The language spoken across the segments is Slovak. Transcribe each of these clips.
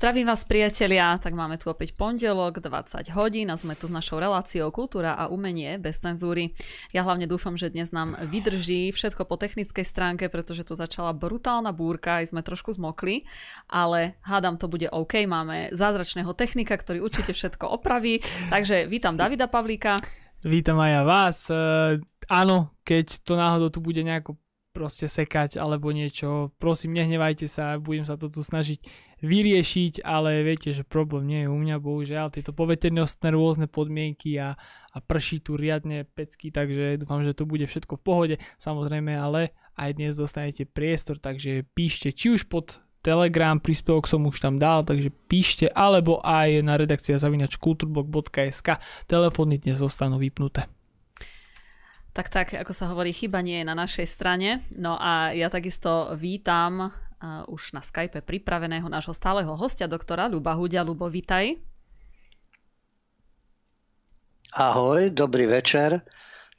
Zdravím vás priatelia, tak máme tu opäť pondelok, 20 hodín a sme tu s našou reláciou Kultúra a umenie bez cenzúry. Ja hlavne dúfam, že dnes nám vydrží všetko po technickej stránke, pretože tu začala brutálna búrka, aj sme trošku zmokli, ale hádam to bude OK, máme zázračného technika, ktorý určite všetko opraví. Takže vítam Davida Pavlíka. Vítam aj ja vás. Uh, áno, keď to náhodou tu bude nejako proste sekať alebo niečo. Prosím, nehnevajte sa, budem sa to tu snažiť vyriešiť, ale viete, že problém nie je u mňa, bohužiaľ, tieto poveternostné rôzne podmienky a, a prší tu riadne pecky, takže dúfam, že to bude všetko v pohode, samozrejme, ale aj dnes dostanete priestor, takže píšte, či už pod Telegram, príspevok som už tam dal, takže píšte, alebo aj na redakcia zavinač kulturblog.sk, telefóny dnes zostanú vypnuté. Tak tak, ako sa hovorí, chyba nie je na našej strane. No a ja takisto vítam už na Skype pripraveného nášho stáleho hostia, doktora Luba Hudia. Lubo, vitaj. Ahoj, dobrý večer.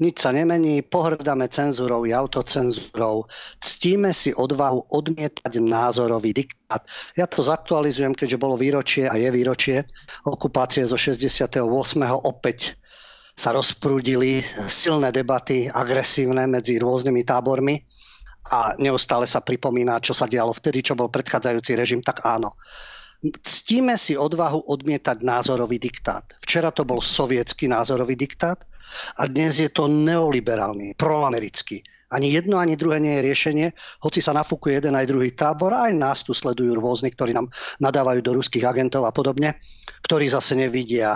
Nič sa nemení, pohrdáme cenzúrou i autocenzúrou. Ctíme si odvahu odmietať názorový diktát. Ja to zaktualizujem, keďže bolo výročie a je výročie okupácie zo 68. opäť sa rozprúdili silné debaty, agresívne medzi rôznymi tábormi a neustále sa pripomína, čo sa dialo vtedy, čo bol predchádzajúci režim, tak áno. Ctíme si odvahu odmietať názorový diktát. Včera to bol sovietský názorový diktát a dnes je to neoliberálny, proamerický. Ani jedno, ani druhé nie je riešenie, hoci sa nafúkuje jeden aj druhý tábor, aj nás tu sledujú rôzni, ktorí nám nadávajú do ruských agentov a podobne, ktorí zase nevidia,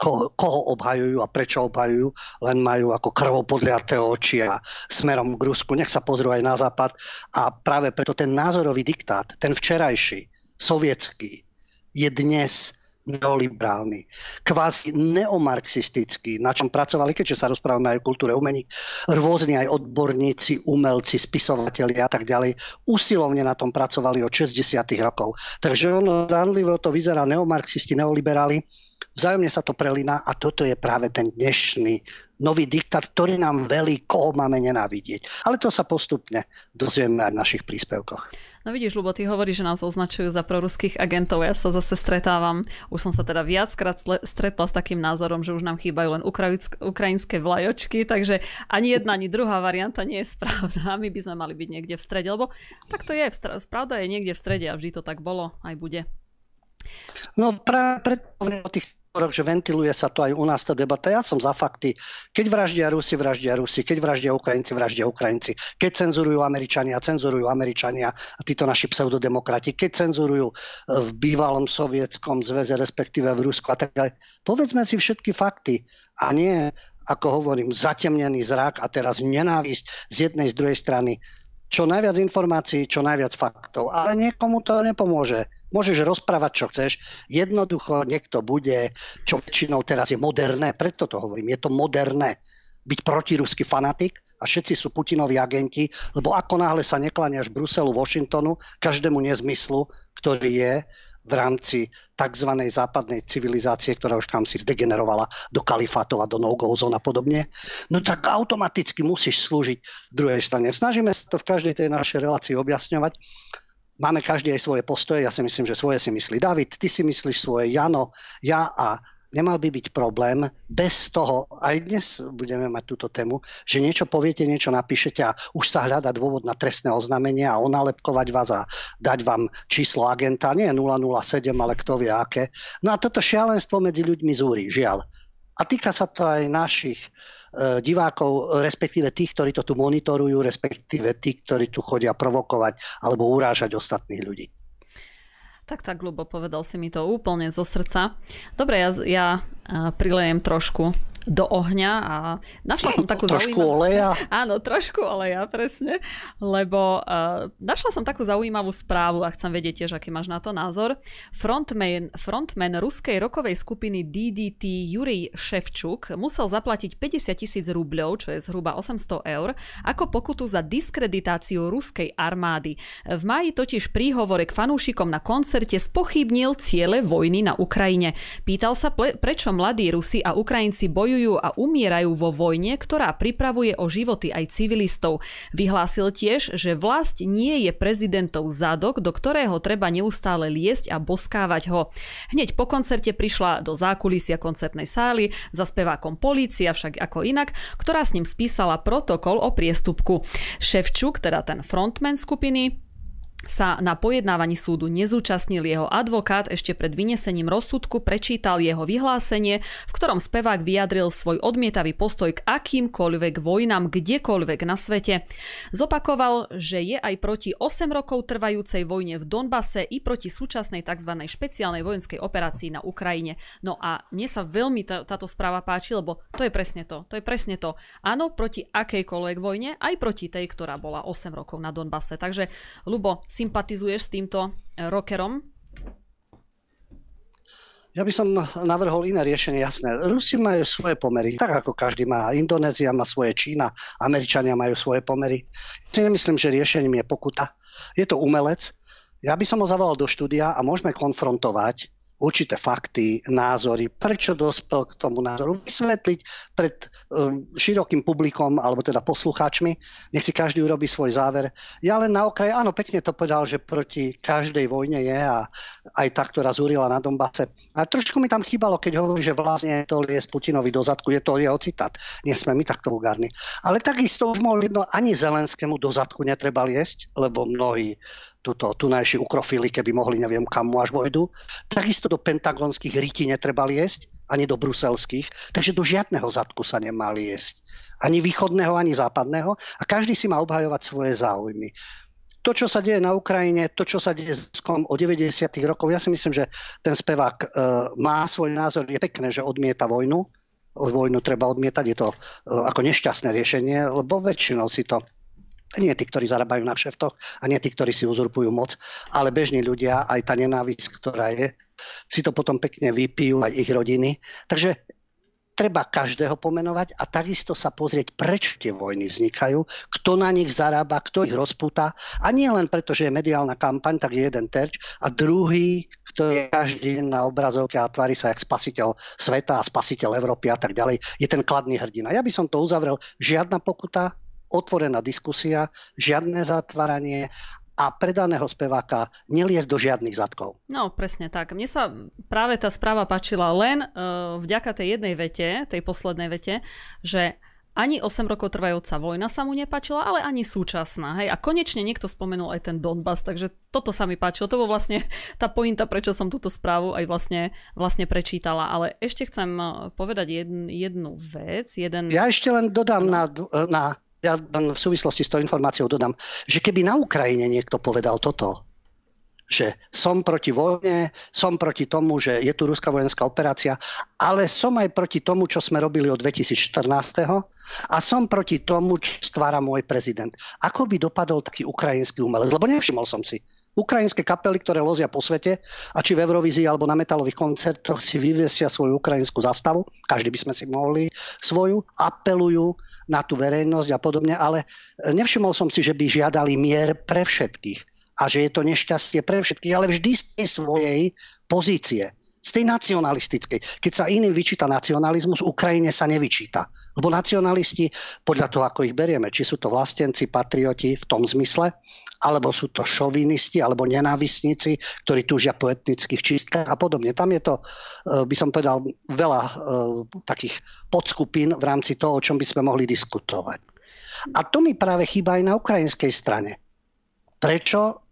ko, koho obhajujú a prečo obhajujú, len majú ako krvou podliaté oči a smerom k Rusku. Nech sa pozrú aj na západ. A práve preto ten názorový diktát, ten včerajší, sovietský, je dnes neoliberálny, kvázi neomarxistický, na čom pracovali, keďže sa rozprávame aj o kultúre umení, rôzni aj odborníci, umelci, spisovatelia a tak ďalej, usilovne na tom pracovali od 60. rokov. Takže ono zdanlivo to vyzerá neomarxisti, neoliberáli, vzájomne sa to prelína a toto je práve ten dnešný nový diktát, ktorý nám velí, koho máme nenávidieť. Ale to sa postupne dozvieme aj v našich príspevkoch. No vidíš, Lubo, ty hovoríš, že nás označujú za proruských agentov. Ja sa zase stretávam, už som sa teda viackrát stretla s takým názorom, že už nám chýbajú len ukrajinské vlajočky, takže ani jedna, ani druhá varianta nie je správna. My by sme mali byť niekde v strede, lebo tak to je, pravda je niekde v strede a vždy to tak bolo, aj bude. No práve preto o tých že ventiluje sa to aj u nás tá debata. Ja som za fakty. Keď vraždia Rusi, vraždia Rusi. Keď vraždia Ukrajinci, vraždia Ukrajinci. Keď cenzurujú Američania, cenzurujú Američania a títo naši pseudodemokrati. Keď cenzurujú e, v bývalom sovietskom zväze, respektíve v Rusku a tak ďalej. Povedzme si všetky fakty a nie ako hovorím, zatemnený zrak a teraz nenávisť z jednej, z druhej strany čo najviac informácií, čo najviac faktov. Ale niekomu to nepomôže. Môžeš rozprávať, čo chceš. Jednoducho niekto bude, čo väčšinou teraz je moderné, preto to hovorím, je to moderné byť protiruský fanatik a všetci sú Putinovi agenti, lebo ako náhle sa nekláňaš Bruselu, Washingtonu, každému nezmyslu, ktorý je, v rámci tzv. západnej civilizácie, ktorá už kam si zdegenerovala do kalifátov a do no-go zón a podobne, no tak automaticky musíš slúžiť druhej strane. Snažíme sa to v každej tej našej relácii objasňovať. Máme každý aj svoje postoje, ja si myslím, že svoje si myslí David, ty si myslíš svoje, Jano, ja a nemal by byť problém bez toho, aj dnes budeme mať túto tému, že niečo poviete, niečo napíšete a už sa hľada dôvod na trestné oznámenie a onalepkovať vás a dať vám číslo agenta, nie 007, ale kto vie aké. No a toto šialenstvo medzi ľuďmi zúri, žiaľ. A týka sa to aj našich divákov, respektíve tých, ktorí to tu monitorujú, respektíve tých, ktorí tu chodia provokovať alebo urážať ostatných ľudí. Tak, tak, Lubo, povedal si mi to úplne zo srdca. Dobre, ja, ja prilejem trošku do ohňa a našla som takú trošku zaujímavú... oleja. Áno, trošku oleja, presne. Lebo uh, našla som takú zaujímavú správu a chcem vedieť tiež, aký máš na to názor. Frontman, frontman ruskej rokovej skupiny DDT Jurij Ševčuk musel zaplatiť 50 tisíc rubľov, čo je zhruba 800 eur, ako pokutu za diskreditáciu ruskej armády. V máji totiž príhovore k fanúšikom na koncerte spochybnil ciele vojny na Ukrajine. Pýtal sa, prečo mladí Rusi a Ukrajinci bojujú bojujú a umierajú vo vojne, ktorá pripravuje o životy aj civilistov. Vyhlásil tiež, že vlast nie je prezidentov zadok, do ktorého treba neustále liesť a boskávať ho. Hneď po koncerte prišla do zákulisia koncertnej sály za spevákom polícia, však ako inak, ktorá s ním spísala protokol o priestupku. Ševčuk, teda ten frontman skupiny, sa na pojednávaní súdu nezúčastnil jeho advokát, ešte pred vynesením rozsudku prečítal jeho vyhlásenie, v ktorom spevák vyjadril svoj odmietavý postoj k akýmkoľvek vojnám kdekoľvek na svete. Zopakoval, že je aj proti 8 rokov trvajúcej vojne v Donbase i proti súčasnej tzv. špeciálnej vojenskej operácii na Ukrajine. No a mne sa veľmi tá, táto správa páči, lebo to je presne to. To je presne to. Áno, proti akejkoľvek vojne, aj proti tej, ktorá bola 8 rokov na Donbase. Takže, Lubo, sympatizuješ s týmto eh, rockerom? Ja by som navrhol iné riešenie, jasné. Rusi majú svoje pomery, tak ako každý má. Indonézia má svoje, Čína, Američania majú svoje pomery. Ja si nemyslím, že riešením je pokuta. Je to umelec. Ja by som ho zavolal do štúdia a môžeme konfrontovať určité fakty, názory, prečo dospel k tomu názoru, vysvetliť pred um, širokým publikom, alebo teda poslucháčmi, nech si každý urobí svoj záver. Ja len na okraj, áno, pekne to povedal, že proti každej vojne je a aj tá, ktorá zúrila na Donbase. A trošku mi tam chýbalo, keď hovorí, že vlastne to je z Putinovi do zadku, je to jeho citát. Nie sme my takto vulgárni. Ale takisto už mohol jedno, ani Zelenskému do zadku netreba liesť, lebo mnohí tuto tunajší ukrofily, keby mohli neviem kam až vojdu. Takisto do pentagonských ryti netreba liesť, ani do bruselských, takže do žiadneho zadku sa nemá liesť. Ani východného, ani západného a každý si má obhajovať svoje záujmy. To, čo sa deje na Ukrajine, to, čo sa deje s kom o 90. rokov, ja si myslím, že ten spevák e, má svoj názor, je pekné, že odmieta vojnu, vojnu treba odmietať, je to e, ako nešťastné riešenie, lebo väčšinou si to nie tí, ktorí zarábajú na kšeftoch a nie tí, ktorí si uzurpujú moc, ale bežní ľudia, aj tá nenávisť, ktorá je, si to potom pekne vypijú aj ich rodiny. Takže treba každého pomenovať a takisto sa pozrieť, prečo tie vojny vznikajú, kto na nich zarába, kto ich rozpúta. A nie len preto, že je mediálna kampaň, tak je jeden terč a druhý, ktorý je každý deň na obrazovke a tvári sa jak spasiteľ sveta a spasiteľ Európy a tak ďalej, je ten kladný hrdina. Ja by som to uzavrel, žiadna pokuta, otvorená diskusia, žiadne zatváranie a predaného speváka neliesť do žiadnych zadkov. No, presne tak. Mne sa práve tá správa páčila len uh, vďaka tej jednej vete, tej poslednej vete, že ani 8 rokov trvajúca vojna sa mu nepáčila, ale ani súčasná. Hej? A konečne niekto spomenul aj ten Donbass, takže toto sa mi páčilo. To bol vlastne tá pointa, prečo som túto správu aj vlastne, vlastne prečítala. Ale ešte chcem eh, povedať jedn, jednu vec. Jeden... Ja ešte len dodám na, na ja v súvislosti s tou informáciou dodám, že keby na Ukrajine niekto povedal toto, že som proti vojne, som proti tomu, že je tu ruská vojenská operácia, ale som aj proti tomu, čo sme robili od 2014. a som proti tomu, čo stvára môj prezident. Ako by dopadol taký ukrajinský umelec? Lebo nevšimol som si. Ukrajinské kapely, ktoré lozia po svete, a či v Eurovízii alebo na metalových koncertoch si vyviesia svoju ukrajinskú zastavu, každý by sme si mohli svoju, apelujú na tú verejnosť a podobne, ale nevšimol som si, že by žiadali mier pre všetkých a že je to nešťastie pre všetkých, ale vždy z tej svojej pozície z tej nacionalistickej. Keď sa iným vyčíta nacionalizmus, Ukrajine sa nevyčíta. Lebo nacionalisti, podľa toho, ako ich berieme, či sú to vlastenci, patrioti v tom zmysle, alebo sú to šovinisti, alebo nenávisníci, ktorí túžia po etnických čistkách a podobne. Tam je to, eh, by som povedal, veľa eh, takých podskupín v rámci toho, o čom by sme mohli diskutovať. A to mi práve chýba aj na ukrajinskej strane. Prečo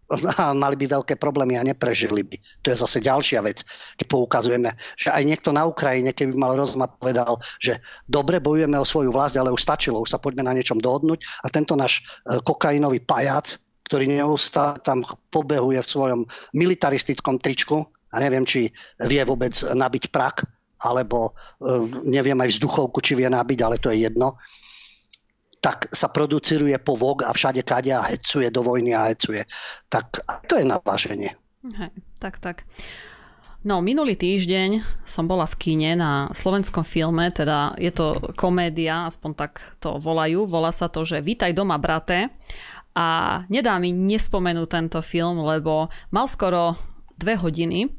mali by veľké problémy a neprežili by. To je zase ďalšia vec, keď poukazujeme, že aj niekto na Ukrajine, keby mal rozum a povedal, že dobre, bojujeme o svoju vlast, ale už stačilo, už sa poďme na niečom dohodnúť a tento náš eh, kokainový pajac ktorý neustále tam pobehuje v svojom militaristickom tričku a neviem, či vie vôbec nabiť prak, alebo e, neviem aj vzduchovku, či vie nabiť, ale to je jedno tak sa produciruje po VOG a všade kade a hecuje do vojny a hecuje. Tak to je naváženie. Hej, tak, tak. No, minulý týždeň som bola v kine na slovenskom filme, teda je to komédia, aspoň tak to volajú. Volá sa to, že Vítaj doma, brate a nedá mi nespomenúť tento film, lebo mal skoro dve hodiny.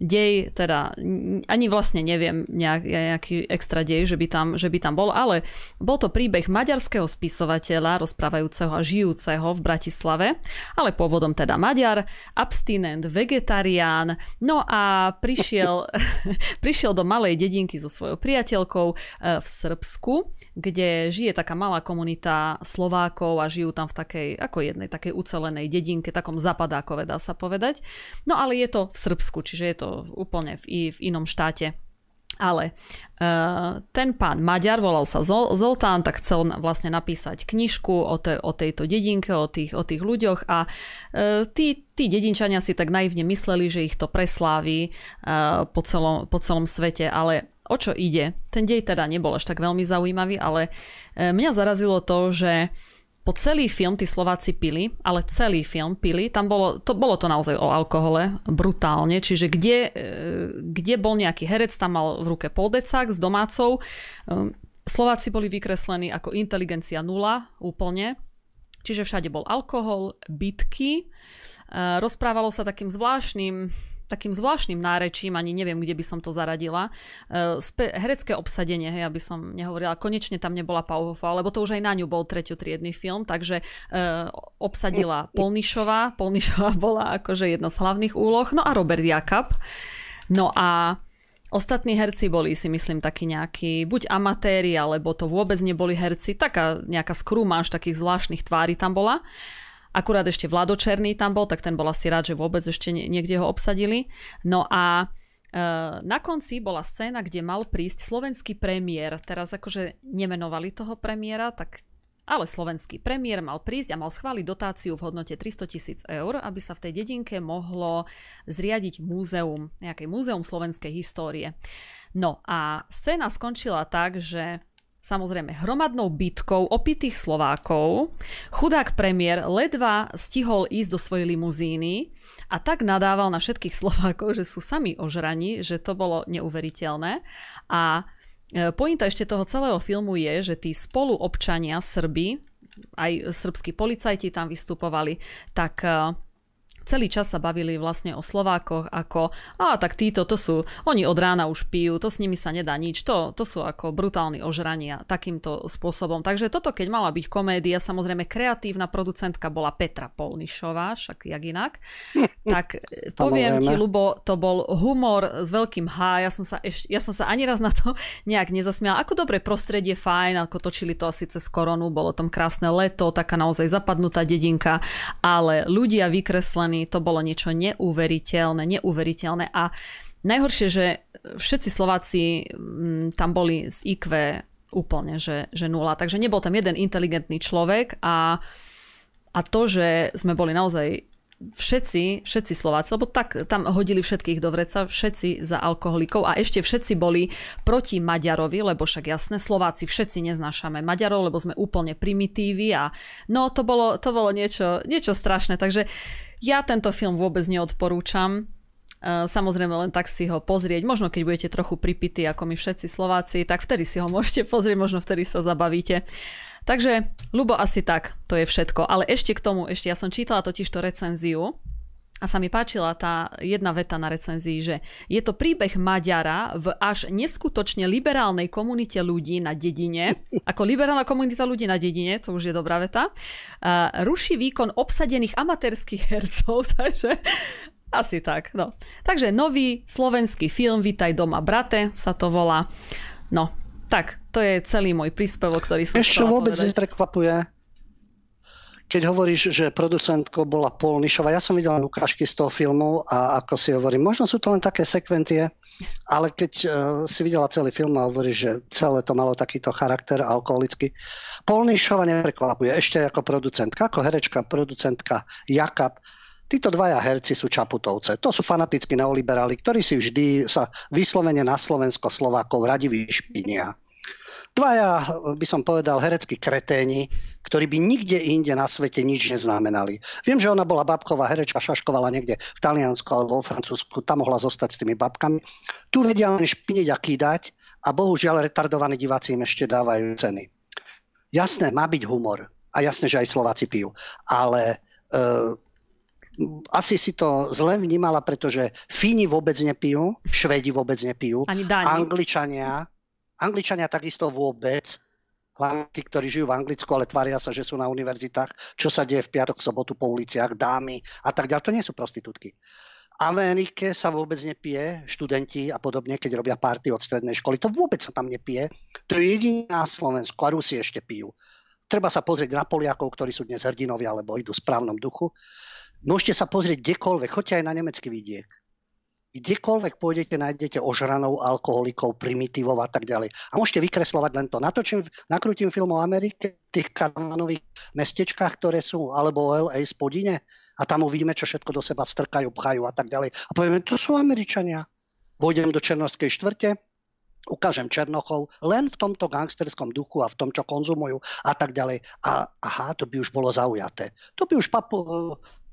Dej, teda ani vlastne neviem nejak, nejaký extra dej, že by, tam, že by tam bol, ale bol to príbeh maďarského spisovateľa, rozprávajúceho a žijúceho v Bratislave, ale pôvodom teda Maďar, abstinent, vegetarián, no a prišiel, prišiel do malej dedinky so svojou priateľkou e, v Srbsku, kde žije taká malá komunita Slovákov a žijú tam v takej, ako jednej takej ucelenej dedinke, takom zapadákove dá sa povedať. No ale je to v Srbsku, čiže je to úplne v, v inom štáte. Ale uh, ten pán Maďar, volal sa Zol, Zoltán, tak chcel vlastne napísať knižku o, te, o tejto dedinke, o tých, o tých ľuďoch a uh, tí, tí dedinčania si tak naivne mysleli, že ich to preslávi uh, po, celom, po celom svete, ale o čo ide? Ten dej teda nebol až tak veľmi zaujímavý, ale uh, mňa zarazilo to, že po celý film tí Slováci pili, ale celý film pili, tam bolo to, bolo to naozaj o alkohole, brutálne, čiže kde, e, kde bol nejaký herec, tam mal v ruke poldecák s domácou, ehm, Slováci boli vykreslení ako inteligencia nula úplne, čiže všade bol alkohol, bitky, e, rozprávalo sa takým zvláštnym takým zvláštnym nárečím, ani neviem, kde by som to zaradila. Uh, spe- herecké obsadenie, hej, aby som nehovorila, konečne tam nebola Pauhofa, lebo to už aj na ňu bol treťotriedný film, takže uh, obsadila Polnišová, Polnišová bola akože jedna z hlavných úloh, no a Robert Jakab. No a Ostatní herci boli si myslím takí nejakí buď amatéri, alebo to vôbec neboli herci. Taká nejaká skrúmaž takých zvláštnych tvári tam bola. Akurát ešte Vlado Černý tam bol, tak ten bol asi rád, že vôbec ešte niekde ho obsadili. No a e, na konci bola scéna, kde mal prísť slovenský premiér. Teraz akože nemenovali toho premiéra, tak ale slovenský premiér mal prísť a mal schváliť dotáciu v hodnote 300 tisíc eur, aby sa v tej dedinke mohlo zriadiť múzeum, nejaké múzeum slovenskej histórie. No a scéna skončila tak, že samozrejme hromadnou bitkou opitých Slovákov. Chudák premiér ledva stihol ísť do svojej limuzíny a tak nadával na všetkých Slovákov, že sú sami ožraní, že to bolo neuveriteľné. A e, pointa ešte toho celého filmu je, že tí spoluobčania Srby, aj srbskí policajti tam vystupovali, tak e, celý čas sa bavili vlastne o Slovákoch ako, a tak títo, to sú, oni od rána už pijú, to s nimi sa nedá nič, to, to sú ako brutálni ožrania takýmto spôsobom. Takže toto, keď mala byť komédia, samozrejme kreatívna producentka bola Petra Polnišová, však jak inak, tak poviem ti, Lubo, to bol humor s veľkým H, ja som sa, eš, ja som sa ani raz na to nejak nezasmiala. Ako dobre prostredie, fajn, ako točili to asi cez koronu, bolo tam krásne leto, taká naozaj zapadnutá dedinka, ale ľudia vykreslení to bolo niečo neuveriteľné, neuveriteľné a najhoršie, že všetci Slováci mm, tam boli z IQ úplne, že, že nula. Takže nebol tam jeden inteligentný človek a, a to, že sme boli naozaj všetci, všetci Slováci, lebo tak tam hodili všetkých do vreca, všetci za alkoholikov a ešte všetci boli proti Maďarovi, lebo však jasné, Slováci všetci neznášame Maďarov, lebo sme úplne primitívy a no to bolo, to bolo niečo, niečo strašné, takže ja tento film vôbec neodporúčam. E, samozrejme len tak si ho pozrieť. Možno keď budete trochu pripití ako my všetci Slováci, tak vtedy si ho môžete pozrieť, možno vtedy sa zabavíte. Takže, Lubo, asi tak, to je všetko. Ale ešte k tomu, ešte ja som čítala totiž to recenziu a sa mi páčila tá jedna veta na recenzii, že je to príbeh Maďara v až neskutočne liberálnej komunite ľudí na dedine. Ako liberálna komunita ľudí na dedine, to už je dobrá veta. Uh, ruší výkon obsadených amatérských hercov, takže asi tak, no. Takže nový slovenský film Vítaj doma, brate, sa to volá. No, tak, to je celý môj príspevok, ktorý som Ešte vôbec neprekvapuje, keď hovoríš, že producentko bola Polnišová, ja som videl len ukážky z toho filmu a ako si hovorím, možno sú to len také sekventie, ale keď uh, si videla celý film a hovoríš, že celé to malo takýto charakter alkoholický, Polnišova neprekvapuje. Ešte ako producentka, ako herečka, producentka Jakab, Títo dvaja herci sú Čaputovce. To sú fanatickí neoliberáli, ktorí si vždy sa vyslovene na Slovensko Slovákov radi vyšpinia dvaja, by som povedal, hereckí kreténi, ktorí by nikde inde na svete nič neznamenali. Viem, že ona bola babková herečka, šaškovala niekde v Taliansku alebo vo Francúzsku, tam mohla zostať s tými babkami. Tu vedia len špiniť a kýdať a bohužiaľ retardovaní diváci im ešte dávajú ceny. Jasné, má byť humor a jasné, že aj Slováci pijú, ale e, asi si to zle vnímala, pretože Fíni vôbec nepijú, Švedi vôbec nepijú, Ani Dáni. Angličania, Angličania takisto vôbec, hlavne tí, ktorí žijú v Anglicku, ale tvária sa, že sú na univerzitách, čo sa deje v piatok, sobotu po uliciach, dámy a tak ďalej. To nie sú prostitútky. Amerike sa vôbec nepije, študenti a podobne, keď robia party od strednej školy, to vôbec sa tam nepije. To je jediná na Slovensku a Rusi ešte pijú. Treba sa pozrieť na Poliakov, ktorí sú dnes hrdinovia, alebo idú v správnom duchu. Môžete sa pozrieť kdekoľvek, choďte aj na nemecký vidiek. Kdekoľvek pôjdete, nájdete ožranov, alkoholikov, primitívov a tak ďalej. A môžete vykreslovať len to. Natočím, nakrútim film o Amerike, tých karmanových mestečkách, ktoré sú, alebo o LA spodine a tam uvidíme, čo všetko do seba strkajú, pchajú a tak ďalej. A povieme, to sú Američania. Pôjdem do Černovskej štvrte, ukážem Černochov len v tomto gangsterskom duchu a v tom, čo konzumujú a tak ďalej. A aha, to by už bolo zaujaté. To by už papu,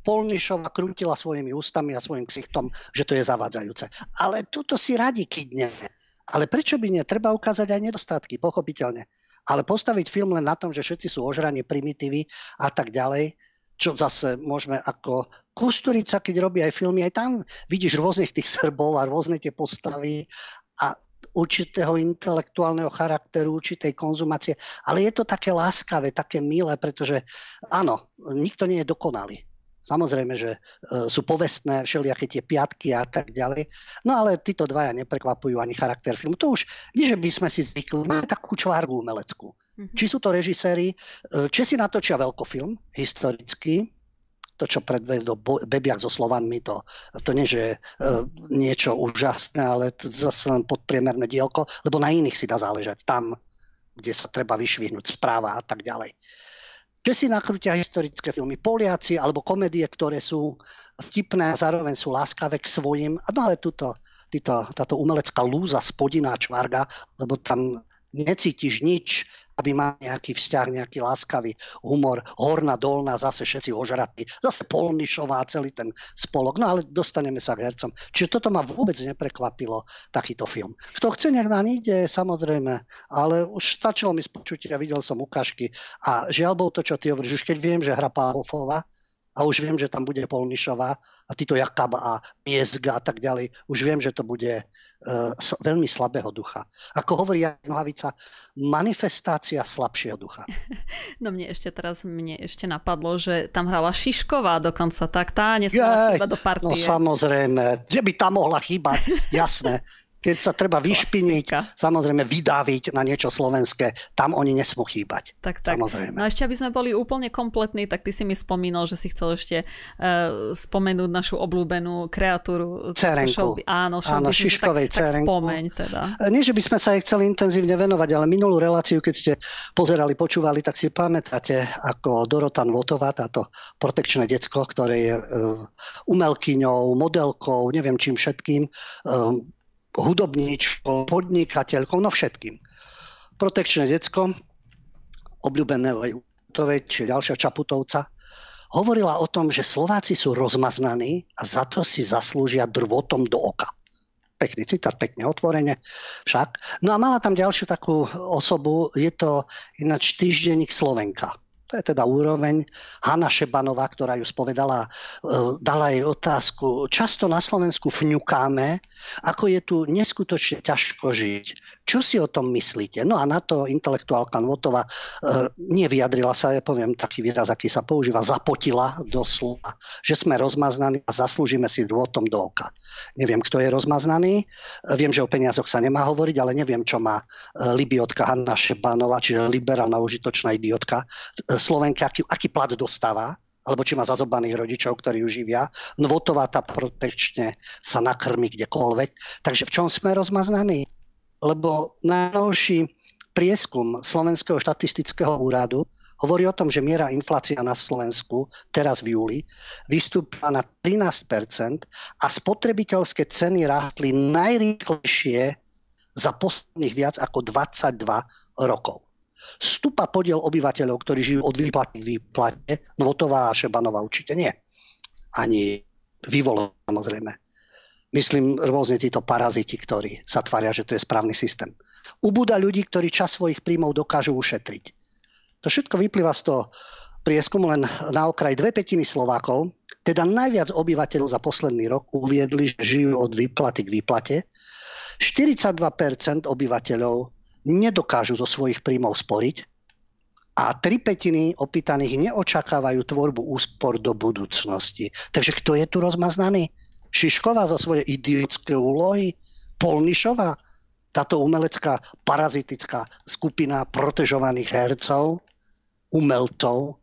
Polnišova krútila svojimi ústami a svojim ksichtom, že to je zavádzajúce. Ale túto si radi kydneme. Ale prečo by nie? Treba ukázať aj nedostatky, pochopiteľne. Ale postaviť film len na tom, že všetci sú ožraní primitívy a tak ďalej, čo zase môžeme ako Kusturica, keď robí aj filmy, aj tam vidíš rôznych tých Srbov a rôzne tie postavy a určitého intelektuálneho charakteru, určitej konzumácie. Ale je to také láskavé, také milé, pretože áno, nikto nie je dokonalý. Samozrejme, že e, sú povestné všelijaké tie piatky a tak ďalej. No ale títo dvaja neprekvapujú ani charakter filmu. To už, nie že by sme si zvykli, máme takú čvárgu umeleckú. Mm-hmm. Či sú to režiséri, e, si natočia veľkofilm, historický, to, čo predvedol Bebiak so Slovanmi, to, to nie, že uh, niečo úžasné, ale to zase len podpriemerné dielko, lebo na iných si dá záležať. Tam, kde sa treba vyšvihnúť správa a tak ďalej. Česi nakrútia historické filmy, Poliaci alebo komédie, ktoré sú vtipné a zároveň sú láskavé k svojim. No ale tuto, títo, táto umelecká lúza, spodina, čvarga, lebo tam necítiš nič, aby mal nejaký vzťah, nejaký láskavý humor. Horná, dolná, zase všetci ožratí. Zase Polnišová, celý ten spolok. No ale dostaneme sa k hercom. Čiže toto ma vôbec neprekvapilo, takýto film. Kto chce, nech na ide, samozrejme. Ale už stačilo mi spočuť a videl som ukážky. A žiaľ bol to, čo ty hovoríš, už keď viem, že hra Pávofova, a už viem, že tam bude Polnišová a títo Jakab a Miezga a tak ďalej. Už viem, že to bude uh, veľmi slabého ducha. Ako hovorí Jan Nohavica, manifestácia slabšieho ducha. No mne ešte teraz mne ešte napadlo, že tam hrala Šišková dokonca, tak tá nesmela chýbať do partie. No samozrejme, že by tam mohla chýbať, jasné keď sa treba vyšpiniť, Klasika. samozrejme vydáviť na niečo slovenské, tam oni nesmú chýbať. Tak, tak. Samozrejme. No a ešte, aby sme boli úplne kompletní, tak ty si mi spomínal, že si chcel ešte uh, spomenúť našu obľúbenú kreatúru. Cerenku. Áno, Áno Šiškovej tak, tak spomeň teda. E, nie, že by sme sa jej chceli intenzívne venovať, ale minulú reláciu, keď ste pozerali, počúvali, tak si pamätáte, ako Dorotan Votová, táto protekčné decko, ktoré je uh, umelkyňou, modelkou, neviem čím všetkým, uh, hudobníčkou, podnikateľkou, no všetkým. Protekčné decko, obľúbené Utovej, či ďalšia Čaputovca, hovorila o tom, že Slováci sú rozmaznaní a za to si zaslúžia drvotom do oka. Pekný citát, pekne otvorene však. No a mala tam ďalšiu takú osobu, je to ináč týždenník Slovenka to je teda úroveň. Hanna Šebanová, ktorá ju spovedala, e, dala jej otázku. Často na Slovensku fňukáme, ako je tu neskutočne ťažko žiť. Čo si o tom myslíte? No a na to intelektuálka Nvotová e, nevyjadrila sa, ja poviem taký výraz, aký sa používa, zapotila doslova, že sme rozmaznaní a zaslúžime si dôtom do oka. Neviem, kto je rozmaznaný, viem, že o peniazoch sa nemá hovoriť, ale neviem, čo má e, libiotka Hanna Šebánova, čiže liberálna užitočná idiotka. Slovenka, aký, aký plat dostáva, alebo či má zazobaných rodičov, ktorí ju živia. Nvotová tá protekčne sa nakrmi kdekoľvek. Takže v čom sme rozmaznaní? lebo najnovší prieskum Slovenského štatistického úradu hovorí o tom, že miera inflácia na Slovensku teraz v júli vystúpila na 13% a spotrebiteľské ceny rástli najrýchlejšie za posledných viac ako 22 rokov. Stúpa podiel obyvateľov, ktorí žijú od výplaty k výplate, Novotová a Šebanová určite nie. Ani vyvolo samozrejme myslím rôzne títo paraziti, ktorí sa tvária, že to je správny systém. Ubúda ľudí, ktorí čas svojich príjmov dokážu ušetriť. To všetko vyplýva z toho prieskumu len na okraj dve petiny Slovákov Teda najviac obyvateľov za posledný rok uviedli, že žijú od výplaty k výplate. 42% obyvateľov nedokážu zo svojich príjmov sporiť a tri petiny opýtaných neočakávajú tvorbu úspor do budúcnosti. Takže kto je tu rozmaznaný? Šišková za svoje idiotské úlohy? Polnišová? Táto umelecká parazitická skupina protežovaných hercov, umelcov,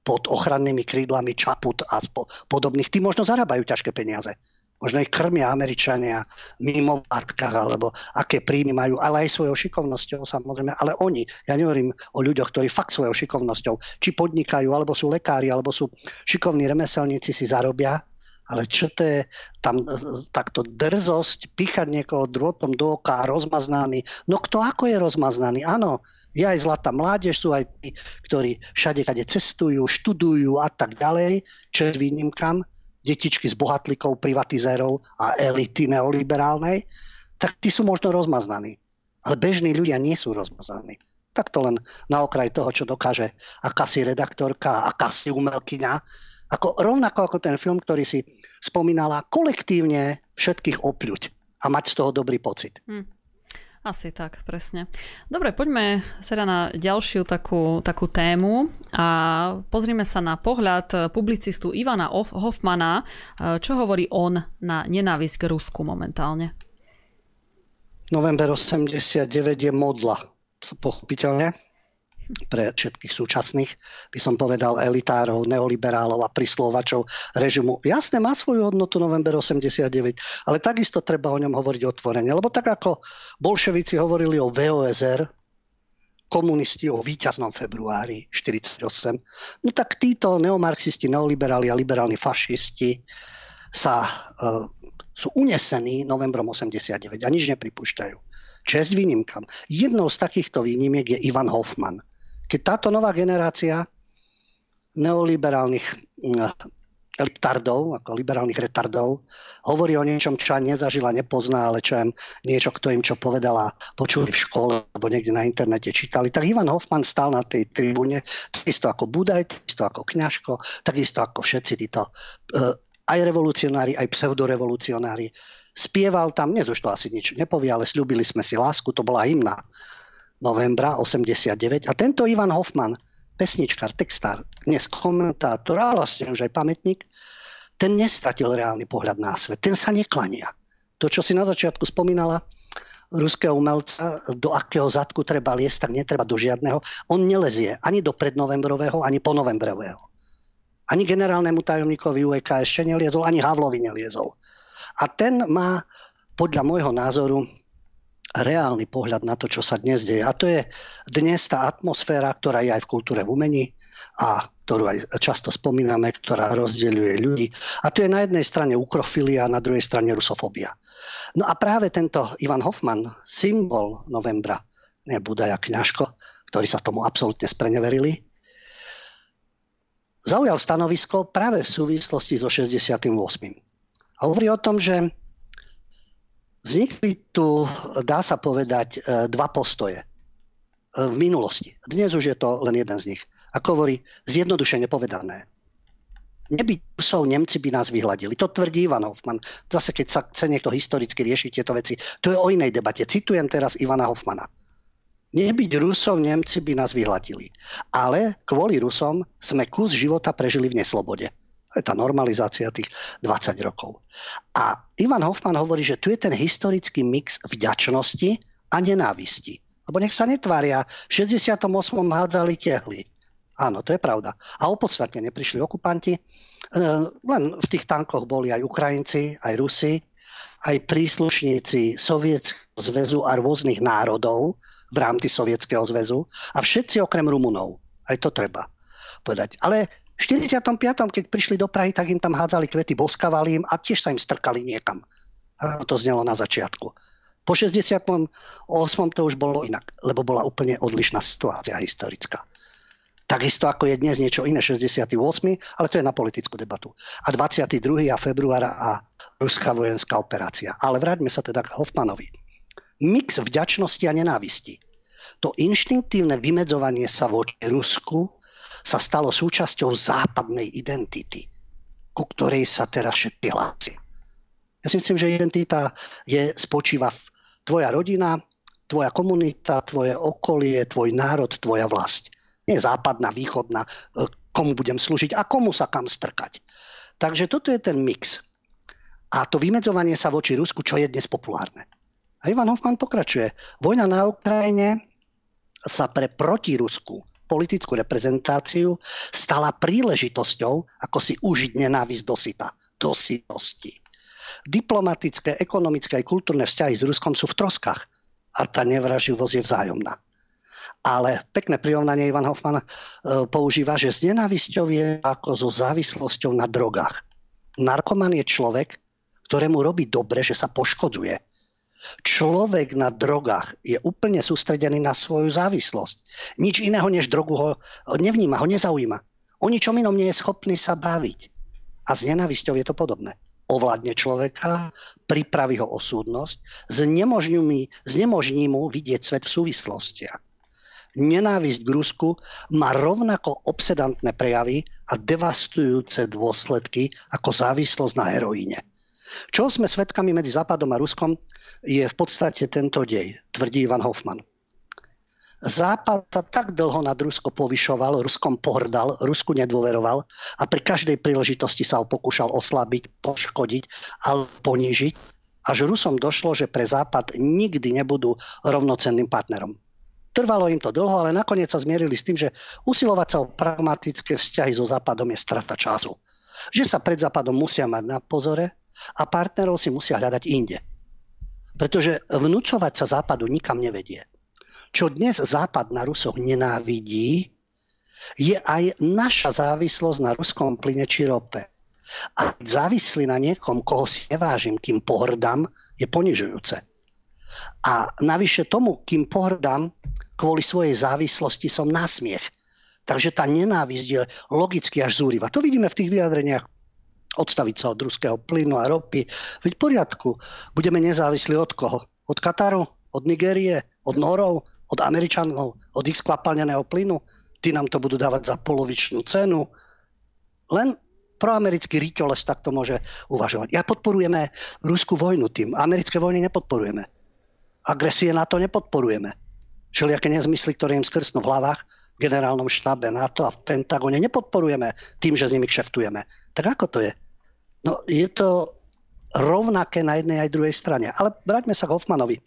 pod ochrannými krídlami Čaput a podobných, tí možno zarábajú ťažké peniaze. Možno ich krmia Američania mimo vátkach, alebo aké príjmy majú, ale aj svojou šikovnosťou samozrejme. Ale oni, ja nehovorím o ľuďoch, ktorí fakt svojou šikovnosťou, či podnikajú, alebo sú lekári, alebo sú šikovní remeselníci, si zarobia, ale čo to je tam e, takto drzosť, píchať niekoho drôtom do oka a rozmaznaný. No kto ako je rozmaznaný? Áno, je aj zlatá mládež, sú aj tí, ktorí všade, kade cestujú, študujú a tak ďalej, čo je výnimkám, detičky z bohatlíkov, privatizérov a elity neoliberálnej, tak tí sú možno rozmaznaní. Ale bežní ľudia nie sú rozmaznaní. Tak to len na okraj toho, čo dokáže akási redaktorka, akási umelkyňa. Ako, rovnako ako ten film, ktorý si spomínala, kolektívne všetkých opľuť a mať z toho dobrý pocit. Hmm. Asi tak, presne. Dobre, poďme teda na ďalšiu takú, takú tému a pozrime sa na pohľad publicistu Ivana Hoffmana, čo hovorí on na nenávisť k Rusku momentálne. November 89 je modla, pochopiteľne pre všetkých súčasných, by som povedal, elitárov, neoliberálov a prislovačov režimu. Jasne, má svoju hodnotu november 89, ale takisto treba o ňom hovoriť otvorene. Lebo tak ako bolševici hovorili o VOSR, komunisti o víťaznom februári 48, no tak títo neomarxisti, neoliberáli a liberálni fašisti sa, uh, sú unesení novembrom 89 a nič nepripúšťajú. Čest výnimkám. Jednou z takýchto výnimiek je Ivan Hoffman, keď táto nová generácia neoliberálnych retardov, ako liberálnych retardov, hovorí o niečom, čo nezažila, nepozná, ale čo niečo, kto im čo povedala, počuli v škole alebo niekde na internete čítali. Tak Ivan Hoffman stal na tej tribúne, takisto ako Budaj, takisto ako Kňažko, takisto ako všetci títo uh, aj revolucionári, aj pseudorevolucionári. Spieval tam, dnes už to asi nič nepovie, ale slúbili sme si lásku, to bola hymna novembra 89. A tento Ivan Hoffman, pesničkár, textár, dnes komentátor a vlastne už aj pamätník, ten nestratil reálny pohľad na svet. Ten sa neklania. To, čo si na začiatku spomínala, ruského umelca, do akého zadku treba liesť, tak netreba do žiadneho. On nelezie ani do prednovembrového, ani ponovembrového. Ani generálnemu tajomníkovi UEK ešte neliezol, ani Havlovi neliezol. A ten má podľa môjho názoru reálny pohľad na to, čo sa dnes deje. A to je dnes tá atmosféra, ktorá je aj v kultúre v umení a ktorú aj často spomíname, ktorá rozdeľuje ľudí. A to je na jednej strane ukrofilia a na druhej strane rusofobia. No a práve tento Ivan Hoffman, symbol novembra, nie Budaja Kňažko, ktorí sa tomu absolútne spreneverili, zaujal stanovisko práve v súvislosti so 68. A hovorí o tom, že Vznikli tu, dá sa povedať, e, dva postoje e, v minulosti. Dnes už je to len jeden z nich. Ako hovorí, zjednodušene povedané. Nebyť Rusov, Nemci by nás vyhľadili. To tvrdí Ivan Hoffman. Zase, keď sa chce niekto historicky riešiť tieto veci, to je o inej debate. Citujem teraz Ivana Hoffmana. Nebyť Rusov, Nemci by nás vyhľadili. Ale kvôli Rusom sme kus života prežili v neslobode. To je tá normalizácia tých 20 rokov. A Ivan Hoffman hovorí, že tu je ten historický mix vďačnosti a nenávisti. Lebo nech sa netvária, v 68. hádzali tehly. Áno, to je pravda. A opodstatne neprišli okupanti. E, len v tých tankoch boli aj Ukrajinci, aj Rusi, aj príslušníci Sovietskeho zväzu a rôznych národov v rámci Sovietskeho zväzu a všetci okrem Rumunov. Aj to treba povedať. Ale 45. keď prišli do Prahy, tak im tam hádzali kvety, boskavali im a tiež sa im strkali niekam. A to znelo na začiatku. Po 68. to už bolo inak, lebo bola úplne odlišná situácia historická. Takisto ako je dnes niečo iné 68., ale to je na politickú debatu. A 22. a februára a ruská vojenská operácia. Ale vráťme sa teda k Hoffmanovi. Mix vďačnosti a nenávisti. To inštinktívne vymedzovanie sa voči Rusku sa stalo súčasťou západnej identity. ku ktorej sa teraz všetci hlásia. Ja si myslím, že identita je, spočíva v tvoja rodina, tvoja komunita, tvoje okolie, tvoj národ, tvoja vlast. Nie západná, východná, e, komu budem slúžiť a komu sa kam strkať. Takže toto je ten mix. A to vymedzovanie sa voči Rusku, čo je dnes populárne. A Ivan Hoffman pokračuje. Vojna na Ukrajine sa pre protirusku politickú reprezentáciu stala príležitosťou, ako si užiť nenávisť do syta, do sytosti. Diplomatické, ekonomické aj kultúrne vzťahy s Ruskom sú v troskách a tá nevraživosť je vzájomná. Ale pekné prirovnanie Ivan Hoffman e, používa, že s nenávisťou je ako so závislosťou na drogách. Narkoman je človek, ktorému robí dobre, že sa poškodzuje Človek na drogách je úplne sústredený na svoju závislosť. Nič iného než drogu ho nevníma, ho nezaujíma. O ničom inom nie je schopný sa baviť. A s nenávisťou je to podobné. Ovládne človeka, pripraví ho o súdnosť, znemožní, znemožní mu vidieť svet v súvislostiach. Nenávisť k Rusku má rovnako obsedantné prejavy a devastujúce dôsledky ako závislosť na heroíne. Čo sme svedkami medzi Západom a Ruskom, je v podstate tento dej, tvrdí Ivan Hoffman. Západ sa tak dlho nad Rusko povyšoval, Ruskom pohrdal, Rusku nedôveroval a pri každej príležitosti sa ho pokúšal oslabiť, poškodiť alebo ponížiť, až Rusom došlo, že pre Západ nikdy nebudú rovnocenným partnerom. Trvalo im to dlho, ale nakoniec sa zmierili s tým, že usilovať sa o pragmatické vzťahy so Západom je strata času. Že sa pred Západom musia mať na pozore a partnerov si musia hľadať inde. Pretože vnúcovať sa západu nikam nevedie. Čo dnes západ na Rusoch nenávidí, je aj naša závislosť na ruskom plyne či rope. A závislý na niekom, koho si nevážim, kým pohrdám, je ponižujúce. A navyše tomu, kým pohrdám, kvôli svojej závislosti som nasmiech. Takže tá nenávisť je logicky až zúriva. To vidíme v tých vyjadreniach odstaviť sa od ruského plynu a ropy. Veď v poriadku, budeme nezávislí od koho? Od Kataru? Od Nigérie? Od Norov? Od Američanov? Od ich skvapalneného plynu? Tí nám to budú dávať za polovičnú cenu. Len proamerický riteles takto môže uvažovať. Ja podporujeme ruskú vojnu tým. Americké vojny nepodporujeme. Agresie na to nepodporujeme. Všelijaké nezmysly, ktoré im skrsnú v hlavách, generálnom štábe NATO a v Pentagone nepodporujeme tým, že s nimi kšeftujeme. Tak ako to je? No je to rovnaké na jednej aj druhej strane. Ale vráťme sa k Hoffmanovi.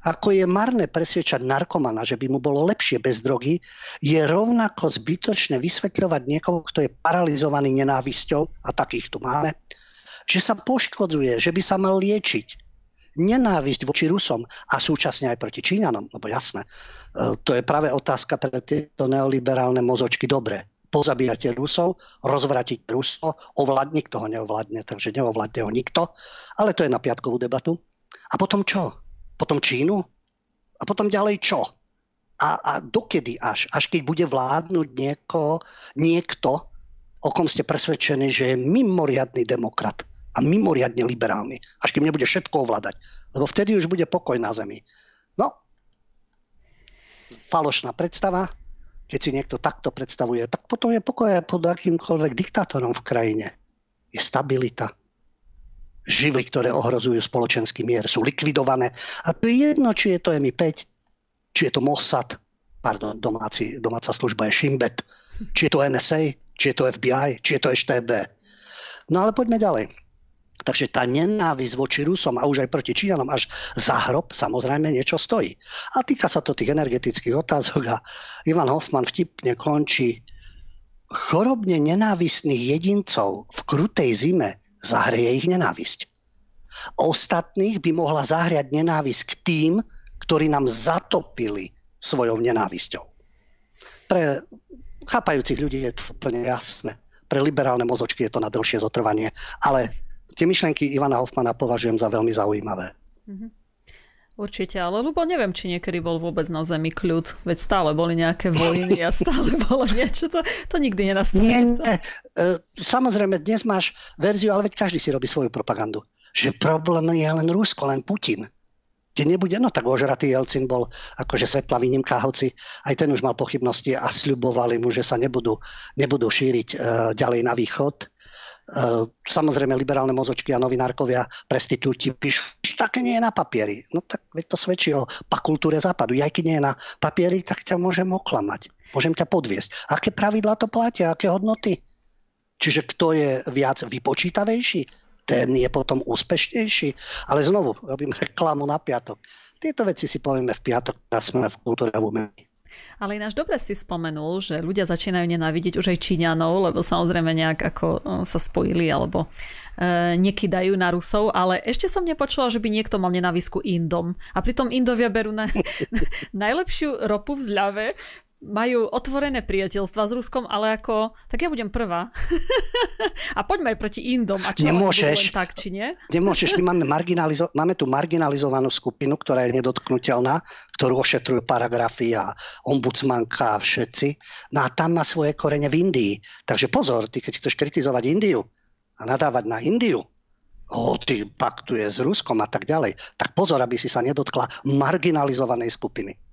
Ako je marné presviečať narkomana, že by mu bolo lepšie bez drogy, je rovnako zbytočné vysvetľovať niekoho, kto je paralizovaný nenávisťou, a takých tu máme, že sa poškodzuje, že by sa mal liečiť. Nenávisť voči Rusom a súčasne aj proti Číňanom, lebo jasné, e, to je práve otázka pre tieto neoliberálne mozočky dobré pozabíjate Rusov, rozvratiť Rusko, ovládne, kto ho neovládne, takže neovládne ho nikto. Ale to je na piatkovú debatu. A potom čo? Potom Čínu? A potom ďalej čo? A, a dokedy až? Až keď bude vládnuť nieko, niekto, o kom ste presvedčení, že je mimoriadný demokrat a mimoriadne liberálny. Až keď nebude všetko ovládať. Lebo vtedy už bude pokoj na zemi. No, falošná predstava, keď si niekto takto predstavuje, tak potom je pokoj pod akýmkoľvek diktátorom v krajine. Je stabilita. Živly, ktoré ohrozujú spoločenský mier, sú likvidované. A to je jedno, či je to MI5, či je to Mossad, pardon, domáci, domáca služba je Shimbet, či je to NSA, či je to FBI, či je to EŠTB. No ale poďme ďalej. Takže tá nenávisť voči Rusom a už aj proti Číňanom až za hrob samozrejme niečo stojí. A týka sa to tých energetických otázok a Ivan Hoffman vtipne končí. Chorobne nenávistných jedincov v krutej zime zahrie ich nenávisť. Ostatných by mohla zahriať nenávisť k tým, ktorí nám zatopili svojou nenávisťou. Pre chápajúcich ľudí je to úplne jasné. Pre liberálne mozočky je to na dlhšie zotrvanie. Ale tie myšlenky Ivana Hoffmana považujem za veľmi zaujímavé. Mm-hmm. Určite, ale Lubo neviem, či niekedy bol vôbec na Zemi kľud, veď stále boli nejaké vojny a stále bolo niečo, to, to nikdy nenastane. Nie, nie. E, samozrejme, dnes máš verziu, ale veď každý si robí svoju propagandu. Že problém je len Rusko, len Putin. Keď nebude, no tak ožratý Jelcin bol akože svetlá výnimka, hoci aj ten už mal pochybnosti a sľubovali mu, že sa nebudú, nebudú šíriť uh, ďalej na východ. Samozrejme liberálne mozočky a novinárkovia, prestitúti píšu, že také nie je na papieri. No tak veď to svedčí o pakultúre západu. Ja keď nie je na papieri, tak ťa môžem oklamať. Môžem ťa podviesť. Aké pravidlá to platia, aké hodnoty? Čiže kto je viac vypočítavejší, ten je potom úspešnejší. Ale znovu, robím reklamu na piatok. Tieto veci si povieme v piatok, a sme v kultúre a umení. Ale ináč dobre si spomenul, že ľudia začínajú nenávidieť už aj Číňanov, lebo samozrejme nejak ako e, sa spojili alebo e, nekydajú na Rusov, ale ešte som nepočula, že by niekto mal nenávisku Indom. A pritom Indovia berú na, najlepšiu ropu v zľave, majú otvorené priateľstva s Ruskom, ale ako, tak ja budem prvá. a poďme aj proti Indom. A čo nemôžeš, tak, či nie? nemôžeš, my máme, marginalizo- máme tu marginalizovanú skupinu, ktorá je nedotknutelná, ktorú ošetrujú paragrafy a ombudsmanka a všetci. No a tam má svoje korene v Indii. Takže pozor, ty keď chceš kritizovať Indiu a nadávať na Indiu, o, ty paktuje s Ruskom a tak ďalej, tak pozor, aby si sa nedotkla marginalizovanej skupiny.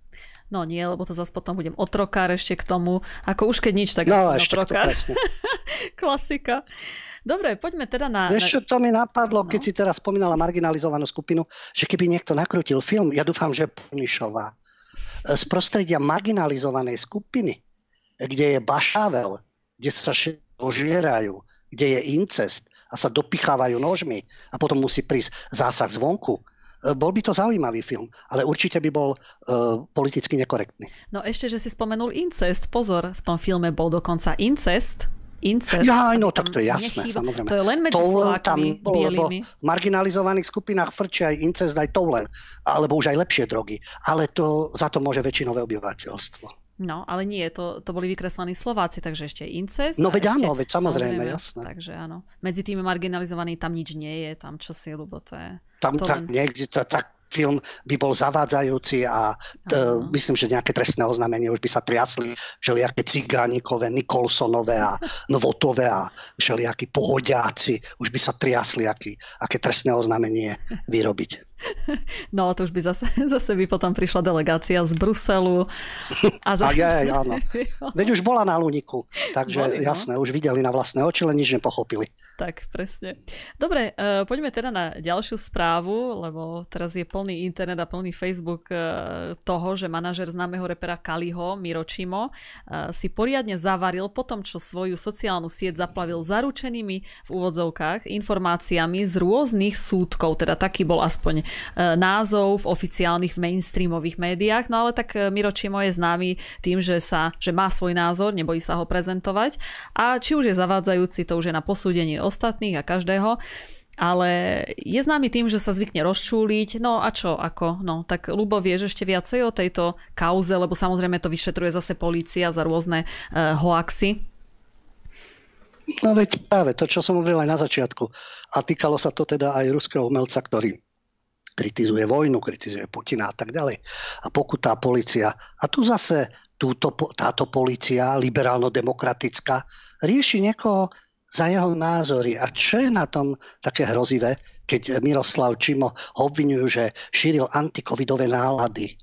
No nie, lebo to zase potom budem otrokár ešte k tomu. Ako už keď nič, tak no, ešte otrokár. Klasika. Dobre, poďme teda na... Vieš čo, to mi napadlo, no. keď si teraz spomínala marginalizovanú skupinu, že keby niekto nakrutil film, ja dúfam, že Punišová, z prostredia marginalizovanej skupiny, kde je bašável, kde sa ožierajú, kde je incest a sa dopichávajú nožmi a potom musí prísť zásah zvonku, E, bol by to zaujímavý film, ale určite by bol uh, politicky nekorektný. No ešte, že si spomenul incest. Pozor, v tom filme bol dokonca incest. Incest. Ja, no tak to je jasné, nechýba. samozrejme. To je len medzi Slovákmi tam bolo, bielými. v marginalizovaných skupinách frčí aj incest, aj toulen, alebo už aj lepšie drogy. Ale to, za to môže väčšinové obyvateľstvo. No, ale nie, to, to boli vykreslení Slováci, takže ešte incest. No veď áno, veď samozrejme, samozrejme, jasné. Takže áno. Medzi tými marginalizovanými tam nič nie je, tam čo si, lebo to je... Tam to tak len... neexistuje, tak film by bol zavádzajúci a t- myslím, že nejaké trestné oznámenie už by sa triasli, všelijaké cigánikové, Nikolsonové a Novotové a všelijakí pohodiaci, už by sa triasli, aký, aké trestné oznámenie vyrobiť. No to už by zase, zase by potom prišla delegácia z Bruselu. A, za... a je, áno. Veď už bola na Luniku, takže Boli, no? jasné, už videli na vlastné oči, len nič nepochopili. Tak, presne. Dobre, uh, poďme teda na ďalšiu správu, lebo teraz je plný internet a plný Facebook uh, toho, že manažer známeho repera Kaliho, Miro Čimo, uh, si poriadne zavaril po tom, čo svoju sociálnu sieť zaplavil zaručenými v úvodzovkách informáciami z rôznych súdkov, teda taký bol aspoň E, názov v oficiálnych v mainstreamových médiách, no ale tak e, Miro Čimo je známy tým, že, sa, že má svoj názor, nebojí sa ho prezentovať a či už je zavádzajúci, to už je na posúdenie ostatných a každého, ale je známy tým, že sa zvykne rozčúliť. No a čo, ako? No, tak Lubo, vieš ešte viacej o tejto kauze, lebo samozrejme to vyšetruje zase polícia za rôzne uh, hoaxy. No veď práve to, čo som hovoril aj na začiatku. A týkalo sa to teda aj ruského umelca, ktorý kritizuje vojnu, kritizuje Putina a tak ďalej. A pokutá policia. A tu zase túto, táto policia, liberálno-demokratická, rieši niekoho za jeho názory. A čo je na tom také hrozivé, keď Miroslav Čimo ho obvinujú, že šíril antikovidové nálady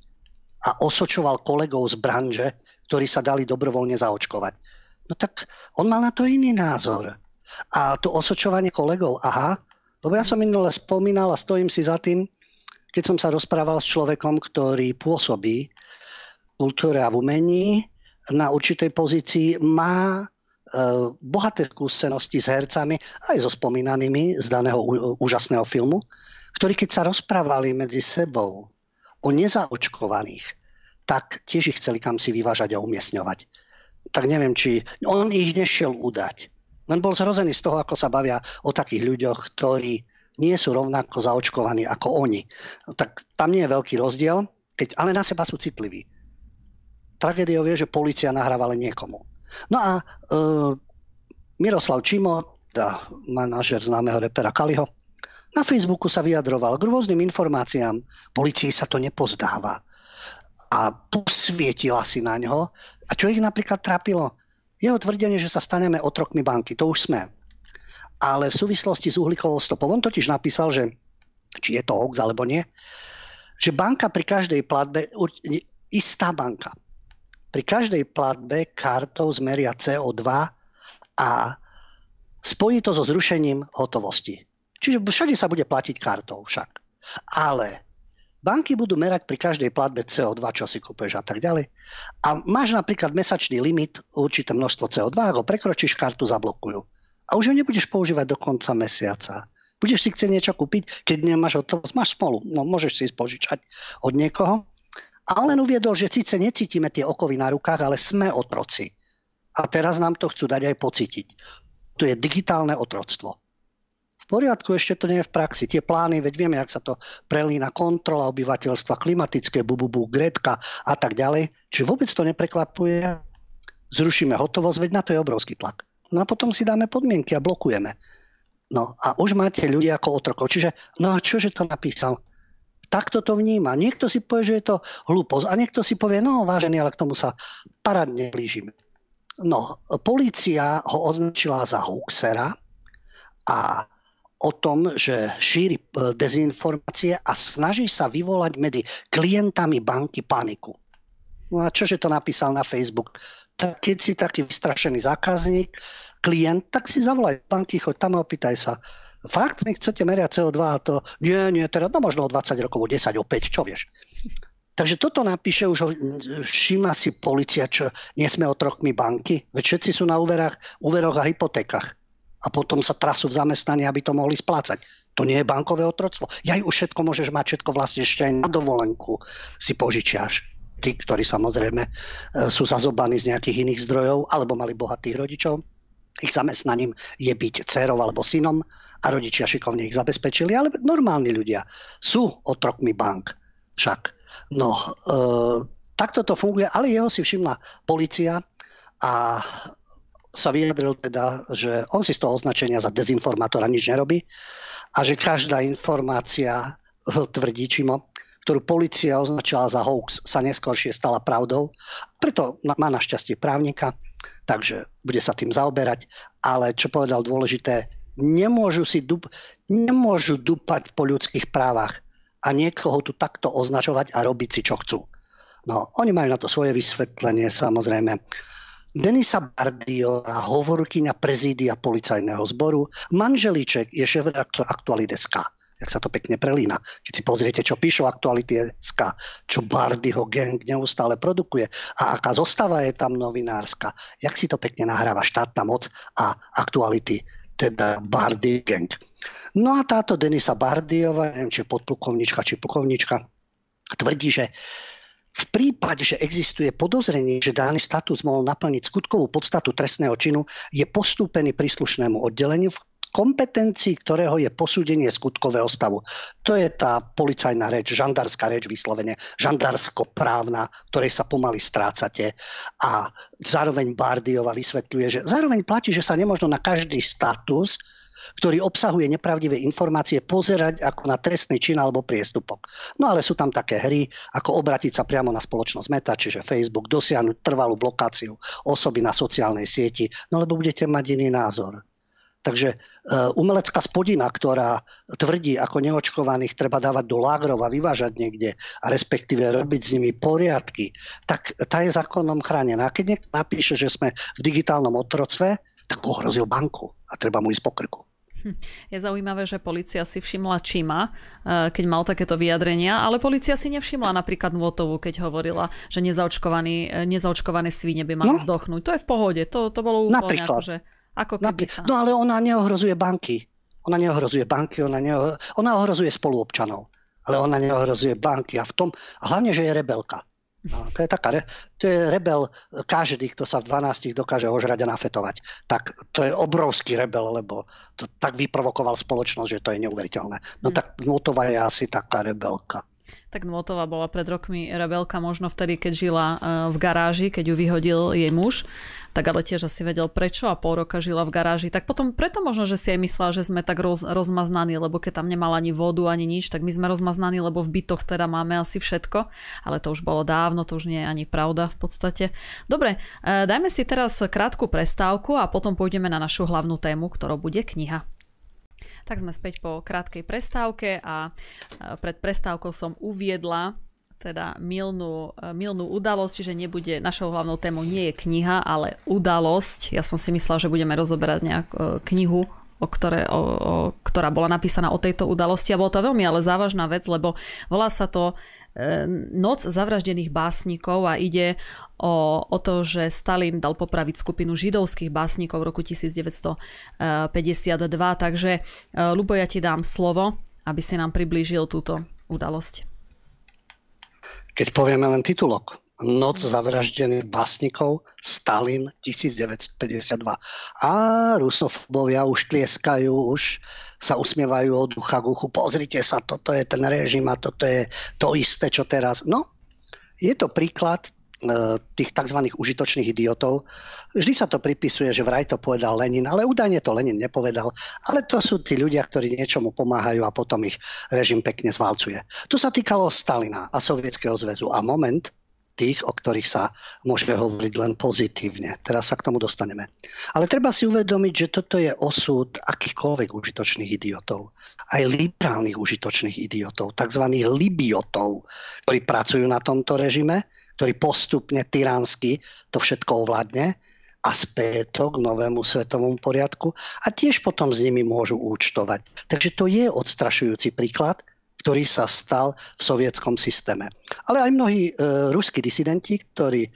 a osočoval kolegov z branže, ktorí sa dali dobrovoľne zaočkovať. No tak on mal na to iný názor. A to osočovanie kolegov, aha, lebo ja som minule spomínal a stojím si za tým, keď som sa rozprával s človekom, ktorý pôsobí v kultúre a v umení na určitej pozícii, má e, bohaté skúsenosti s hercami, aj so spomínanými z daného úžasného filmu, ktorí keď sa rozprávali medzi sebou o nezaočkovaných, tak tiež ich chceli kam si vyvážať a umiestňovať. Tak neviem, či on ich nešiel udať. Len bol zrozený z toho, ako sa bavia o takých ľuďoch, ktorí nie sú rovnako zaočkovaní ako oni. Tak tam nie je veľký rozdiel, keď, ale na seba sú citliví. Tragédiou je, že policia nahráva len niekomu. No a e, Miroslav Čimo, tá manažer známeho repera Kaliho, na Facebooku sa vyjadroval k rôznym informáciám. Policii sa to nepozdáva. A posvietila si na ňo. A čo ich napríklad trápilo? Jeho tvrdenie, že sa staneme otrokmi banky. To už sme ale v súvislosti s uhlíkovou stopou, on totiž napísal, že či je to hoax alebo nie, že banka pri každej platbe, istá banka, pri každej platbe kartou zmeria CO2 a spojí to so zrušením hotovosti. Čiže všade sa bude platiť kartou však. Ale banky budú merať pri každej platbe CO2, čo si kúpeš a tak ďalej. A máš napríklad mesačný limit, určité množstvo CO2, ak ho prekročíš, kartu zablokujú. A už ho nebudeš používať do konca mesiaca. Budeš si chcieť niečo kúpiť, keď nemáš hotovosť, máš smolu, no môžeš si požičať od niekoho. A len uviedol, že síce necítime tie okovy na rukách, ale sme otroci. A teraz nám to chcú dať aj pocítiť. To je digitálne otroctvo. V poriadku, ešte to nie je v praxi. Tie plány, veď vieme, jak sa to prelína kontrola obyvateľstva, klimatické bububu, gretka a tak ďalej. Čiže vôbec to neprekvapuje. Zrušíme hotovosť, veď na to je obrovský tlak. No a potom si dáme podmienky a blokujeme. No a už máte ľudí ako otrokov. Čiže, no a čože to napísal? Takto to vníma. Niekto si povie, že je to hlúposť a niekto si povie, no vážený, ale k tomu sa paradne blížime. No, policia ho označila za hoaxera a o tom, že šíri e, dezinformácie a snaží sa vyvolať medzi klientami banky paniku. No a čože to napísal na Facebook? Tak keď si taký vystrašený zákazník, klient, tak si zavolaj banky, choď tam a opýtaj sa. Fakt mi chcete meriať CO2 a to, nie, nie, teda no možno o 20 rokov, o 10, o 5, čo vieš. Takže toto napíše už, všíma si policia, čo nie sme otrokmi banky, veď všetci sú na úverách, úveroch a hypotékach a potom sa trasú v zamestnaní, aby to mohli splácať. To nie je bankové otroctvo. Ja už všetko môžeš mať, všetko vlastne ešte aj na dovolenku si požičiaš. Tí, ktorí samozrejme e, sú zazobaní z nejakých iných zdrojov alebo mali bohatých rodičov. Ich zamestnaním je byť dcerou alebo synom a rodičia šikovne ich zabezpečili, ale normálni ľudia sú otrokmi bank. Však. No, e, takto to funguje, ale jeho si všimla policia a sa vyjadril teda, že on si z toho označenia za dezinformátora nič nerobí a že každá informácia, tvrdí Čimo, ktorú policia označila za hoax, sa neskôršie stala pravdou. Preto má našťastie právnika, takže bude sa tým zaoberať. Ale čo povedal dôležité, nemôžu, si dup, nemôžu dupať po ľudských právach a niekoho tu takto označovať a robiť si, čo chcú. No, oni majú na to svoje vysvetlenie, samozrejme. Denisa Bardiová, hovorkyňa prezídia policajného zboru, manželiček je šéf-redaktor. Jak sa to pekne prelína. Keď si pozriete, čo píšu Aktuality.sk, čo Bardyho gang neustále produkuje a aká zostava je tam novinárska, jak si to pekne nahráva štátna moc a Aktuality, teda Bardy gang. No a táto Denisa Bardiová, neviem, či je podplukovnička, či plukovnička, tvrdí, že v prípade, že existuje podozrenie, že daný status mohol naplniť skutkovú podstatu trestného činu, je postúpený príslušnému oddeleniu, v kompetencii ktorého je posúdenie skutkového stavu. To je tá policajná reč, žandárska reč vyslovene, žandársko-právna, ktorej sa pomaly strácate. A zároveň Bardiova vysvetľuje, že zároveň platí, že sa nemožno na každý status ktorý obsahuje nepravdivé informácie, pozerať ako na trestný čin alebo priestupok. No ale sú tam také hry, ako obratiť sa priamo na spoločnosť Meta, čiže Facebook, dosiahnuť trvalú blokáciu osoby na sociálnej sieti, no lebo budete mať iný názor. Takže uh, umelecká spodina, ktorá tvrdí, ako neočkovaných treba dávať do lágrov a vyvážať niekde a respektíve robiť s nimi poriadky, tak tá je zákonom chránená. A keď niekto napíše, že sme v digitálnom otroctve, tak ohrozil banku a treba mu ísť po krku. Hm. Je zaujímavé, že policia si všimla Čima, eh, keď mal takéto vyjadrenia, ale policia si nevšimla napríklad Nvotovu, keď hovorila, že eh, nezaočkované svine by mali no. zdochnúť. To je v pohode, to, to bolo úplne napríklad. akože, ako keby sa... No ale ona neohrozuje banky. Ona neohrozuje banky, ona, neohrozuje, ona ohrozuje spoluobčanov. Ale ona neohrozuje banky a v tom, hlavne, že je rebelka. No, to je taká, to je rebel každý, kto sa v 12 dokáže ožrať a nafetovať. Tak to je obrovský rebel, lebo to tak vyprovokoval spoločnosť, že to je neuveriteľné. No mm. tak Nutová je asi taká rebelka. Tak Nvotová bola pred rokmi rebelka možno vtedy, keď žila e, v garáži, keď ju vyhodil jej muž. Tak ale tiež asi vedel prečo a pol roka žila v garáži. Tak potom preto možno, že si aj myslela, že sme tak roz, rozmaznaní, lebo keď tam nemala ani vodu, ani nič, tak my sme rozmaznaní, lebo v bytoch teda máme asi všetko. Ale to už bolo dávno, to už nie je ani pravda v podstate. Dobre, e, dajme si teraz krátku prestávku a potom pôjdeme na našu hlavnú tému, ktorou bude kniha. Tak sme späť po krátkej prestávke a pred prestávkou som uviedla teda milnú, milnú udalosť, čiže nebude, našou hlavnou témou nie je kniha, ale udalosť. Ja som si myslela, že budeme rozoberať nejakú e, knihu, o ktoré, o, o, ktorá bola napísaná o tejto udalosti a bolo to veľmi ale závažná vec, lebo volá sa to e, Noc zavraždených básnikov a ide o, o to, že Stalin dal popraviť skupinu židovských básnikov v roku 1952. Takže e, Lubo, ja ti dám slovo, aby si nám priblížil túto udalosť. Keď povieme len titulok, Noc zavraždených básnikov, Stalin 1952. A rusofobovia už tlieskajú, už sa usmievajú od ducha k uchu. Pozrite sa, toto je ten režim a toto je to isté, čo teraz. No, je to príklad E, tých tzv. užitočných idiotov. Vždy sa to pripisuje, že vraj to povedal Lenin, ale údajne to Lenin nepovedal. Ale to sú tí ľudia, ktorí niečomu pomáhajú a potom ich režim pekne zvalcuje. Tu sa týkalo Stalina a Sovietskeho zväzu. A moment, tých, o ktorých sa môže hovoriť len pozitívne. Teraz sa k tomu dostaneme. Ale treba si uvedomiť, že toto je osud akýchkoľvek užitočných idiotov. Aj liberálnych užitočných idiotov, tzv. libiotov, ktorí pracujú na tomto režime, ktorí postupne tyransky to všetko ovládne a späť k novému svetovému poriadku a tiež potom s nimi môžu účtovať. Takže to je odstrašujúci príklad, ktorý sa stal v sovietskom systéme. Ale aj mnohí e, ruskí disidenti, ktorí e,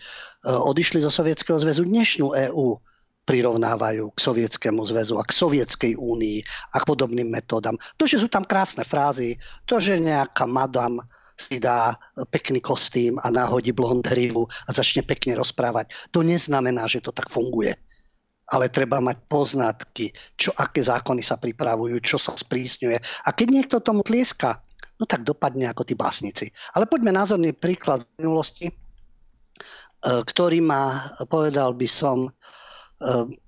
odišli zo Sovietskeho zväzu, dnešnú EÚ prirovnávajú k Sovietskému zväzu a k Sovietskej únii a k podobným metódam. To, že sú tam krásne frázy, to, že nejaká madam si dá pekný kostým a náhodí blond hrivu a začne pekne rozprávať, to neznamená, že to tak funguje ale treba mať poznatky, čo, aké zákony sa pripravujú, čo sa sprísňuje. A keď niekto tomu tlieska, no tak dopadne ako tí básnici. Ale poďme názorný príklad z minulosti, e, ktorý má, povedal by som, e,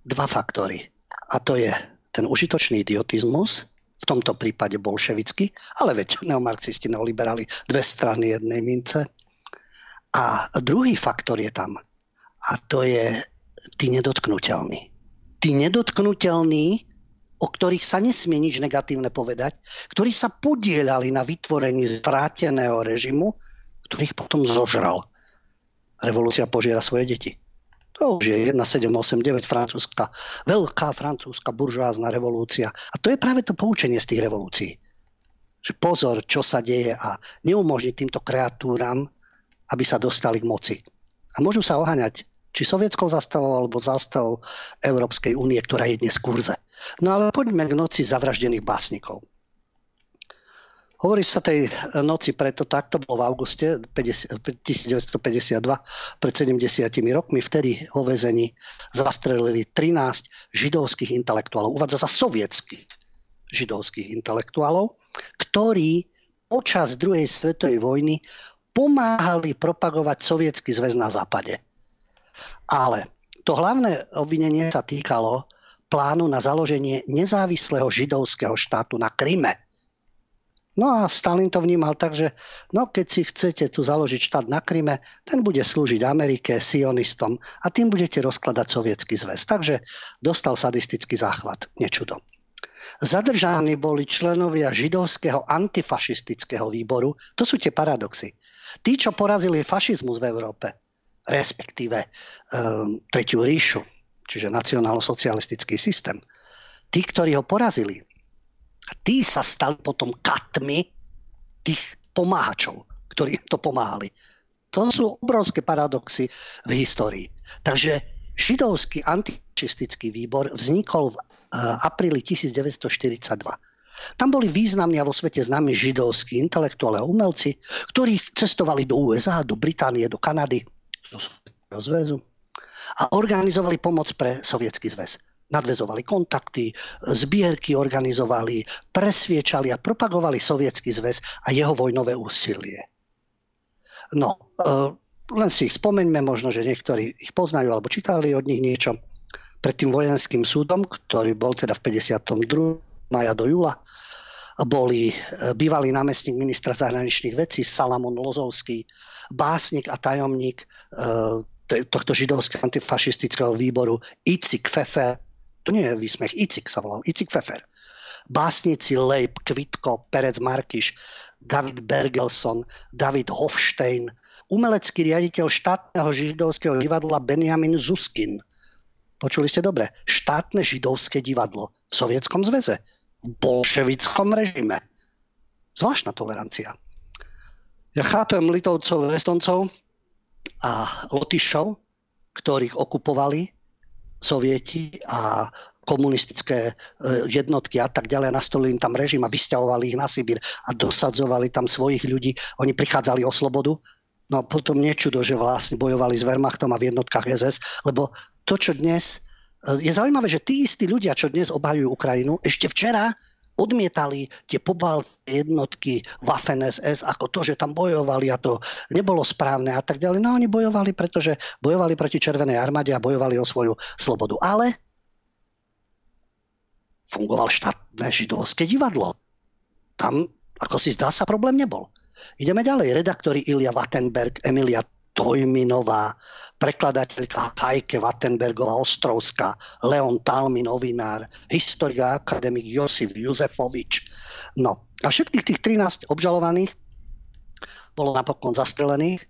dva faktory. A to je ten užitočný idiotizmus, v tomto prípade bolševický, ale veď neomarxisti, neoliberali, dve strany jednej mince. A druhý faktor je tam, a to je tí nedotknutelní. Tí nedotknutelní o ktorých sa nesmie nič negatívne povedať, ktorí sa podielali na vytvorení zvráteného režimu, ktorých potom zožral. Revolúcia požiera svoje deti. To už je 1789 francúzska, veľká francúzska buržoázna revolúcia. A to je práve to poučenie z tých revolúcií. Že pozor, čo sa deje a neumožniť týmto kreatúram, aby sa dostali k moci. A môžu sa oháňať či sovietskou zastavou alebo zastavou Európskej únie, ktorá je dnes kurze. No ale poďme k noci zavraždených básnikov. Hovorí sa tej noci preto tak, to bolo v auguste 50, 1952, pred 70 rokmi, vtedy vo vezení zastrelili 13 židovských intelektuálov, uvádza sa sovietských židovských intelektuálov, ktorí počas druhej svetovej vojny pomáhali propagovať sovietský zväz na západe. Ale to hlavné obvinenie sa týkalo plánu na založenie nezávislého židovského štátu na Kryme. No a Stalin to vnímal tak, že no keď si chcete tu založiť štát na Kryme, ten bude slúžiť Amerike, sionistom a tým budete rozkladať sovietský zväz. Takže dostal sadistický záchvat. Nečudo. Zadržaní boli členovia židovského antifašistického výboru. To sú tie paradoxy. Tí, čo porazili fašizmus v Európe, respektíve um, Tretiu ríšu, čiže nacionálno-socialistický systém. Tí, ktorí ho porazili, tí sa stali potom katmi tých pomáhačov, ktorí to pomáhali. To sú obrovské paradoxy v histórii. Takže židovský antifašistický výbor vznikol v uh, apríli 1942. Tam boli významní a vo svete známi židovskí intelektuáli a umelci, ktorí cestovali do USA, do Británie, do Kanady, zväzu a organizovali pomoc pre Sovietský zväz. Nadvezovali kontakty, zbierky organizovali, presviečali a propagovali Sovietský zväz a jeho vojnové úsilie. No, e, len si ich spomeňme, možno, že niektorí ich poznajú alebo čítali od nich niečo. Pred tým vojenským súdom, ktorý bol teda v 52. maja do júla, boli e, bývalý námestník ministra zahraničných vecí Salamon Lozovský, básnik a tajomník e, tohto židovského antifašistického výboru Icik Fefer, to nie je výsmech, Icik sa volal, Icik Fefer, básnici Leib, Kvitko, Perec Markiš, David Bergelson, David Hofstein, umelecký riaditeľ štátneho židovského divadla Benjamin Zuskin. Počuli ste dobre? Štátne židovské divadlo v Sovietskom zväze, v bolševickom režime. Zvláštna tolerancia. Ja chápem Litovcov, Estoncov a Lotyšov, ktorých okupovali sovieti a komunistické e, jednotky a tak ďalej. Nastolili im tam režim a vysťahovali ich na Sibír a dosadzovali tam svojich ľudí. Oni prichádzali o slobodu. No a potom niečudo, že vlastne bojovali s Wehrmachtom a v jednotkách SS, lebo to, čo dnes... E, je zaujímavé, že tí istí ľudia, čo dnes obhajujú Ukrajinu, ešte včera odmietali tie pobaltské jednotky Waffen SS ako to, že tam bojovali a to nebolo správne a tak ďalej. No oni bojovali, pretože bojovali proti Červenej armáde a bojovali o svoju slobodu. Ale fungoval štátne židovské divadlo. Tam, ako si zdá sa, problém nebol. Ideme ďalej. Redaktori Ilia Wattenberg, Emilia Tojminová, prekladateľka Kajke Wattenbergová Ostrovská, Leon Talmi, novinár, historik a akademik Josif Juzefovič. No a všetkých tých 13 obžalovaných bolo napokon zastrelených. E,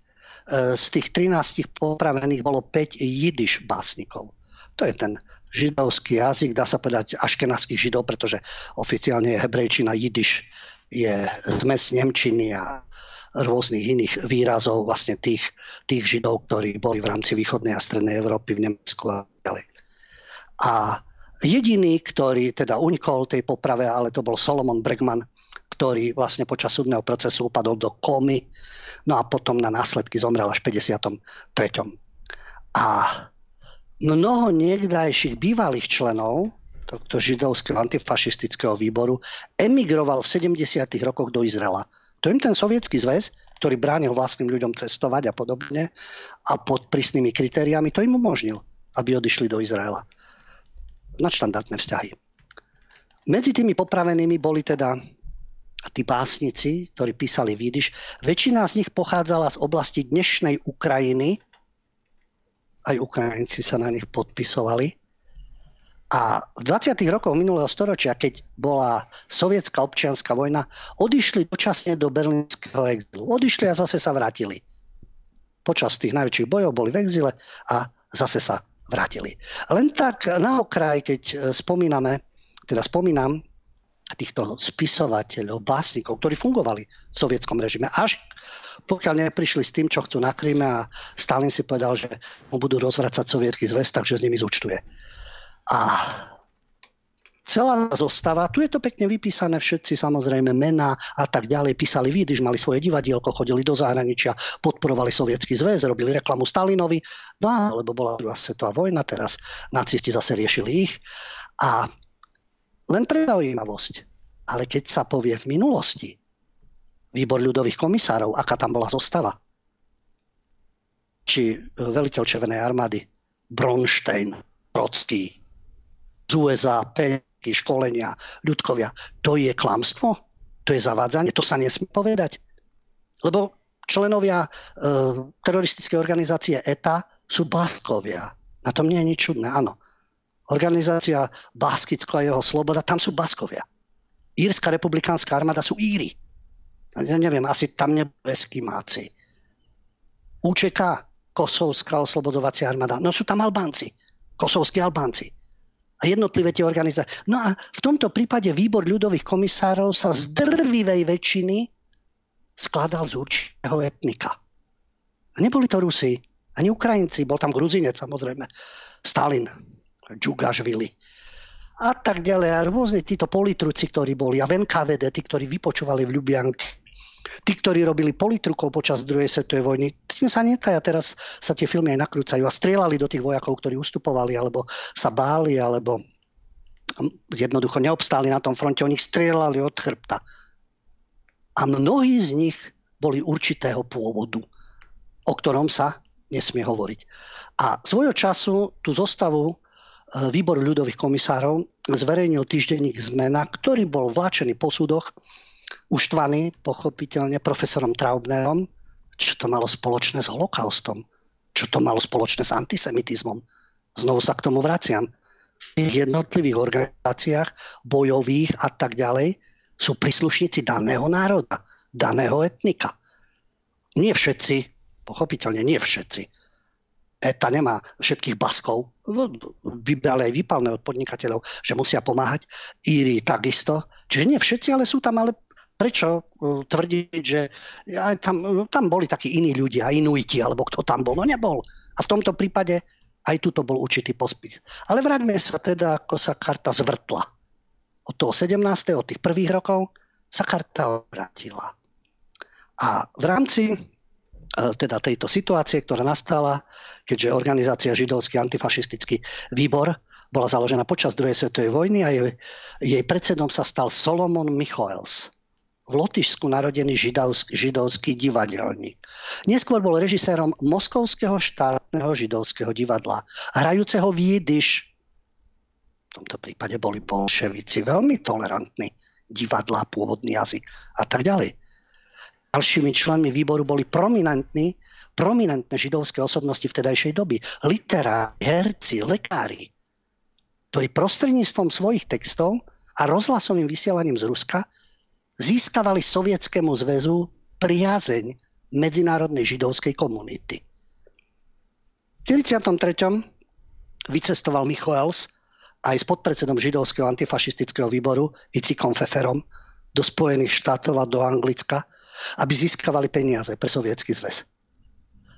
z tých 13 popravených bolo 5 jidiš básnikov. To je ten židovský jazyk, dá sa povedať aškenaských židov, pretože oficiálne je hebrejčina jidiš, je zmes nemčiny a rôznych iných výrazov vlastne tých, tých židov, ktorí boli v rámci východnej a strednej Európy v Nemecku a ďalej. A jediný, ktorý teda unikol tej poprave, ale to bol Solomon Bregman, ktorý vlastne počas súdneho procesu upadol do komy, no a potom na následky zomrel až v 53. A mnoho niekdajších bývalých členov tohto židovského antifašistického výboru emigroval v 70. rokoch do Izraela. To im ten sovietský zväz, ktorý bránil vlastným ľuďom cestovať a podobne a pod prísnymi kritériami, to im umožnil, aby odišli do Izraela. Nadštandardné vzťahy. Medzi tými popravenými boli teda tí básnici, ktorí písali výdyš. Väčšina z nich pochádzala z oblasti dnešnej Ukrajiny. Aj Ukrajinci sa na nich podpisovali. A v 20. rokoch minulého storočia, keď bola sovietská občianská vojna, odišli dočasne do berlínskeho exilu. Odišli a zase sa vrátili. Počas tých najväčších bojov boli v exile a zase sa vrátili. Len tak na okraj, keď e, spomíname, teda spomínam týchto spisovateľov, básnikov, ktorí fungovali v sovietskom režime, až pokiaľ neprišli s tým, čo chcú na Kryme a Stalin si povedal, že mu budú rozvracať sovietský zväz, takže s nimi zúčtuje. A celá zostava, tu je to pekne vypísané, všetci samozrejme mená a tak ďalej písali výdyž, mali svoje divadielko, chodili do zahraničia, podporovali sovietský zväz, robili reklamu Stalinovi, no a lebo bola druhá svetová vojna, teraz nacisti zase riešili ich. A len pre zaujímavosť, ale keď sa povie v minulosti, výbor ľudových komisárov, aká tam bola zostava, či veliteľ Červenej armády, Bronstein, Trocký, z USA, peňky, školenia, ľudkovia. To je klamstvo? To je zavádzanie? To sa nesmie povedať? Lebo členovia e, teroristickej organizácie ETA sú Baskovia. Na tom nie je nič čudné, áno. Organizácia Baskicko a jeho sloboda, tam sú Baskovia. Írska republikánska armáda sú Íry. Ja neviem, asi tam nebudú Eskimáci. UČK, Kosovská oslobodovacia armáda, no sú tam Albánci, kosovskí Albánci a jednotlivé tie organizácie. No a v tomto prípade výbor ľudových komisárov sa z drvivej väčšiny skladal z určitého etnika. A neboli to Rusi, ani Ukrajinci, bol tam Gruzinec samozrejme, Stalin, Džugašvili a tak ďalej. A rôzne títo politruci, ktorí boli a v NKVD, tí, ktorí vypočúvali v Ljubianke, tí, ktorí robili politrukov počas druhej svetovej vojny, tým sa netaja. Teraz sa tie filmy aj nakrúcajú a strieľali do tých vojakov, ktorí ustupovali, alebo sa báli, alebo jednoducho neobstáli na tom fronte. Oni strieľali od chrbta. A mnohí z nich boli určitého pôvodu, o ktorom sa nesmie hovoriť. A svojho času tú zostavu e, výbor ľudových komisárov zverejnil týždenník Zmena, ktorý bol vláčený po súdoch uštvaný pochopiteľne profesorom Traubnerom, čo to malo spoločné s holokaustom, čo to malo spoločné s antisemitizmom. Znovu sa k tomu vraciam. v tých jednotlivých organizáciách bojových a tak ďalej sú príslušníci daného národa, daného etnika. Nie všetci, pochopiteľne nie všetci. ETA nemá všetkých baskov, vybrali aj výpalné od podnikateľov, že musia pomáhať. Íri takisto. Čiže nie všetci, ale sú tam ale prečo e, tvrdiť, že tam, tam boli takí iní ľudia, inuiti, alebo kto tam bol? No nebol. A v tomto prípade aj tuto bol určitý pospis. Ale vráťme sa teda, ako sa karta zvrtla. Od toho 17. od tých prvých rokov sa karta obrátila. A v rámci e, teda tejto situácie, ktorá nastala, keďže organizácia Židovský antifašistický výbor bola založená počas druhej svetovej vojny a jej, jej predsedom sa stal Solomon Michoels v Lotyšsku narodený židovský, židovský divadelník. Neskôr bol režisérom Moskovského štátneho židovského divadla, hrajúceho v Jidiš. V tomto prípade boli bolševici veľmi tolerantní. Divadla, pôvodný jazyk a tak ďalej. Ďalšími členmi výboru boli prominentní, prominentné židovské osobnosti vtedajšej doby. Literári, herci, lekári, ktorí prostredníctvom svojich textov a rozhlasovým vysielaním z Ruska získavali Sovietskému zväzu priazeň medzinárodnej židovskej komunity. V 43. vycestoval Michoels aj s podpredsedom židovského antifašistického výboru Icikom Feferom do Spojených štátov a do Anglicka, aby získavali peniaze pre Sovietsky zväz.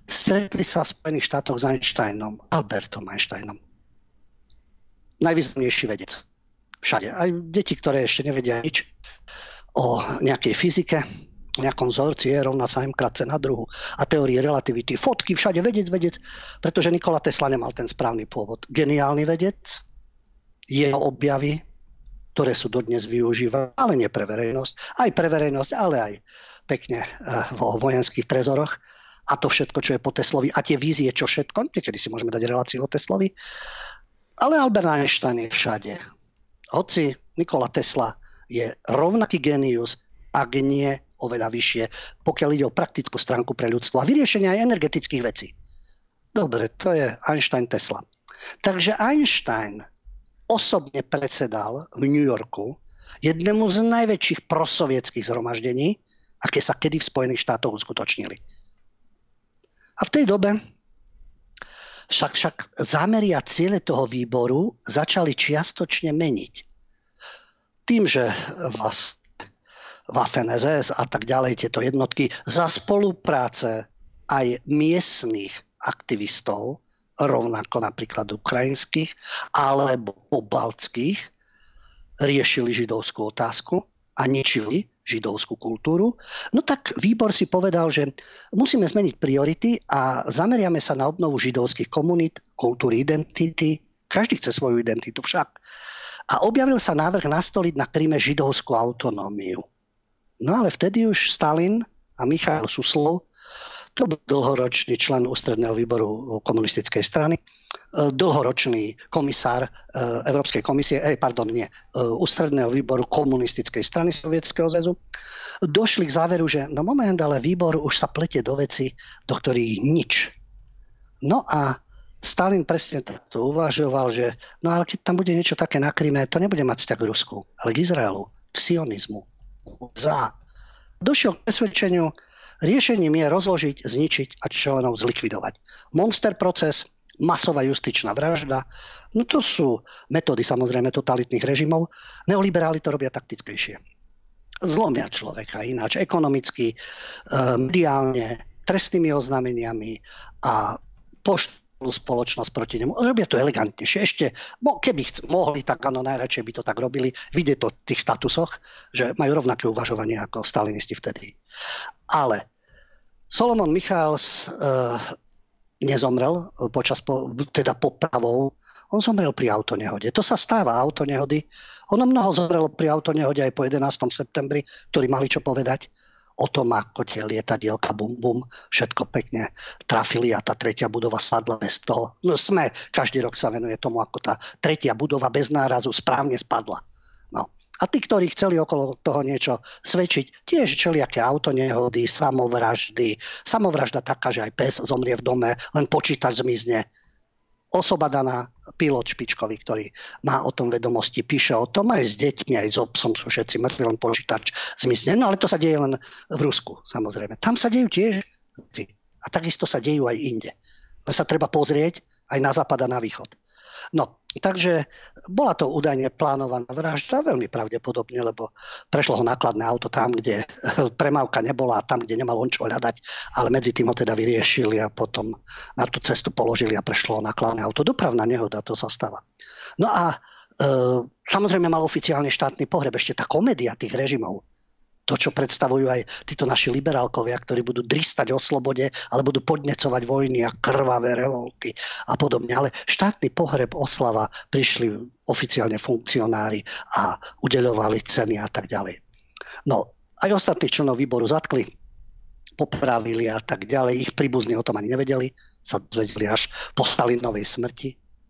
Stretli sa v Spojených štátoch s Einsteinom, Albertom Einsteinom. Najvýznamnejší vedec. Všade. Aj deti, ktoré ešte nevedia nič, o nejakej fyzike, nejakom vzorci je rovná sa m krát na druhu a teórie relativity. Fotky všade, vedec, vedec, pretože Nikola Tesla nemal ten správny pôvod. Geniálny vedec, jeho objavy, ktoré sú dodnes využívané, ale nie pre verejnosť, aj pre verejnosť, ale aj pekne eh, vo vojenských trezoroch a to všetko, čo je po Teslovi a tie vízie, čo všetko, niekedy si môžeme dať reláciu o Teslovi, ale Albert Einstein je všade. Hoci Nikola Tesla je rovnaký genius, ak nie oveľa vyššie, pokiaľ ide o praktickú stránku pre ľudstvo a vyriešenie aj energetických vecí. Dobre, to je Einstein Tesla. Takže Einstein osobne predsedal v New Yorku jednému z najväčších prosovietských zhromaždení, aké sa kedy v Spojených štátoch uskutočnili. A v tej dobe však, však zámery a ciele toho výboru začali čiastočne meniť tým, že vás Waffen SS a tak ďalej, tieto jednotky za spolupráce aj miestných aktivistov, rovnako napríklad ukrajinských alebo pobaltských, riešili židovskú otázku a ničili židovskú kultúru, no tak výbor si povedal, že musíme zmeniť priority a zameriame sa na obnovu židovských komunít, kultúry, identity. Každý chce svoju identitu však a objavil sa návrh nastoliť na Kryme židovskú autonómiu. No ale vtedy už Stalin a Michail Suslov, to bol dlhoročný člen ústredného výboru komunistickej strany, e, dlhoročný komisár e, Európskej komisie, eh, pardon, nie, e, ústredného výboru komunistickej strany Sovietskeho zväzu, došli k záveru, že no moment, ale výbor už sa plete do veci, do ktorých nič. No a Stalin presne takto uvažoval, že no ale keď tam bude niečo také na Kryme, to nebude mať vzťah k Rusku, ale k Izraelu, k sionizmu, za. Došiel k presvedčeniu, riešením je rozložiť, zničiť a členov zlikvidovať. Monster proces, masová justičná vražda, no to sú metódy samozrejme totalitných režimov. Neoliberáli to robia taktickejšie. Zlomia človeka ináč, ekonomicky, eh, mediálne, trestnými oznámeniami a pošt spoločnosť proti nemu. Robia to elegantnejšie. Ešte, keby chc- mohli, tak áno, najradšej by to tak robili. Vidie to v tých statusoch, že majú rovnaké uvažovanie ako stalinisti vtedy. Ale Solomon Michals uh, nezomrel počas, po, teda popravou, on zomrel pri autonehode. To sa stáva, autonehody. Ono mnoho zomrelo pri autonehode aj po 11. septembri, ktorí mali čo povedať o tom, ako tie lietadielka bum bum, všetko pekne trafili a tá tretia budova sadla bez toho. No sme, každý rok sa venuje tomu, ako tá tretia budova bez nárazu správne spadla. No. A tí, ktorí chceli okolo toho niečo svedčiť, tiež čeliaké autonehody, samovraždy. Samovražda taká, že aj pes zomrie v dome, len počítač zmizne. Osoba daná, pilot špičkový, ktorý má o tom vedomosti, píše o tom aj s deťmi, aj s obsom sú všetci mŕtvi, len počítač zmizne. No ale to sa deje len v Rusku, samozrejme. Tam sa dejú tiež. A takisto sa dejú aj inde. Len sa treba pozrieť aj na západ a na východ. No, takže bola to údajne plánovaná vražda, veľmi pravdepodobne, lebo prešlo ho nákladné auto tam, kde premávka nebola tam, kde nemal on čo hľadať, ale medzi tým ho teda vyriešili a potom na tú cestu položili a prešlo ho nákladné auto. Dopravná nehoda, to sa stáva. No a e, samozrejme mal oficiálne štátny pohreb, ešte tá komédia tých režimov to, čo predstavujú aj títo naši liberálkovia, ktorí budú dristať o slobode, ale budú podnecovať vojny a krvavé revolty a podobne. Ale štátny pohreb oslava prišli oficiálne funkcionári a udeľovali ceny a tak ďalej. No, aj ostatných členov výboru zatkli, popravili a tak ďalej. Ich príbuzní o tom ani nevedeli, sa dozvedeli až po Stalinovej smrti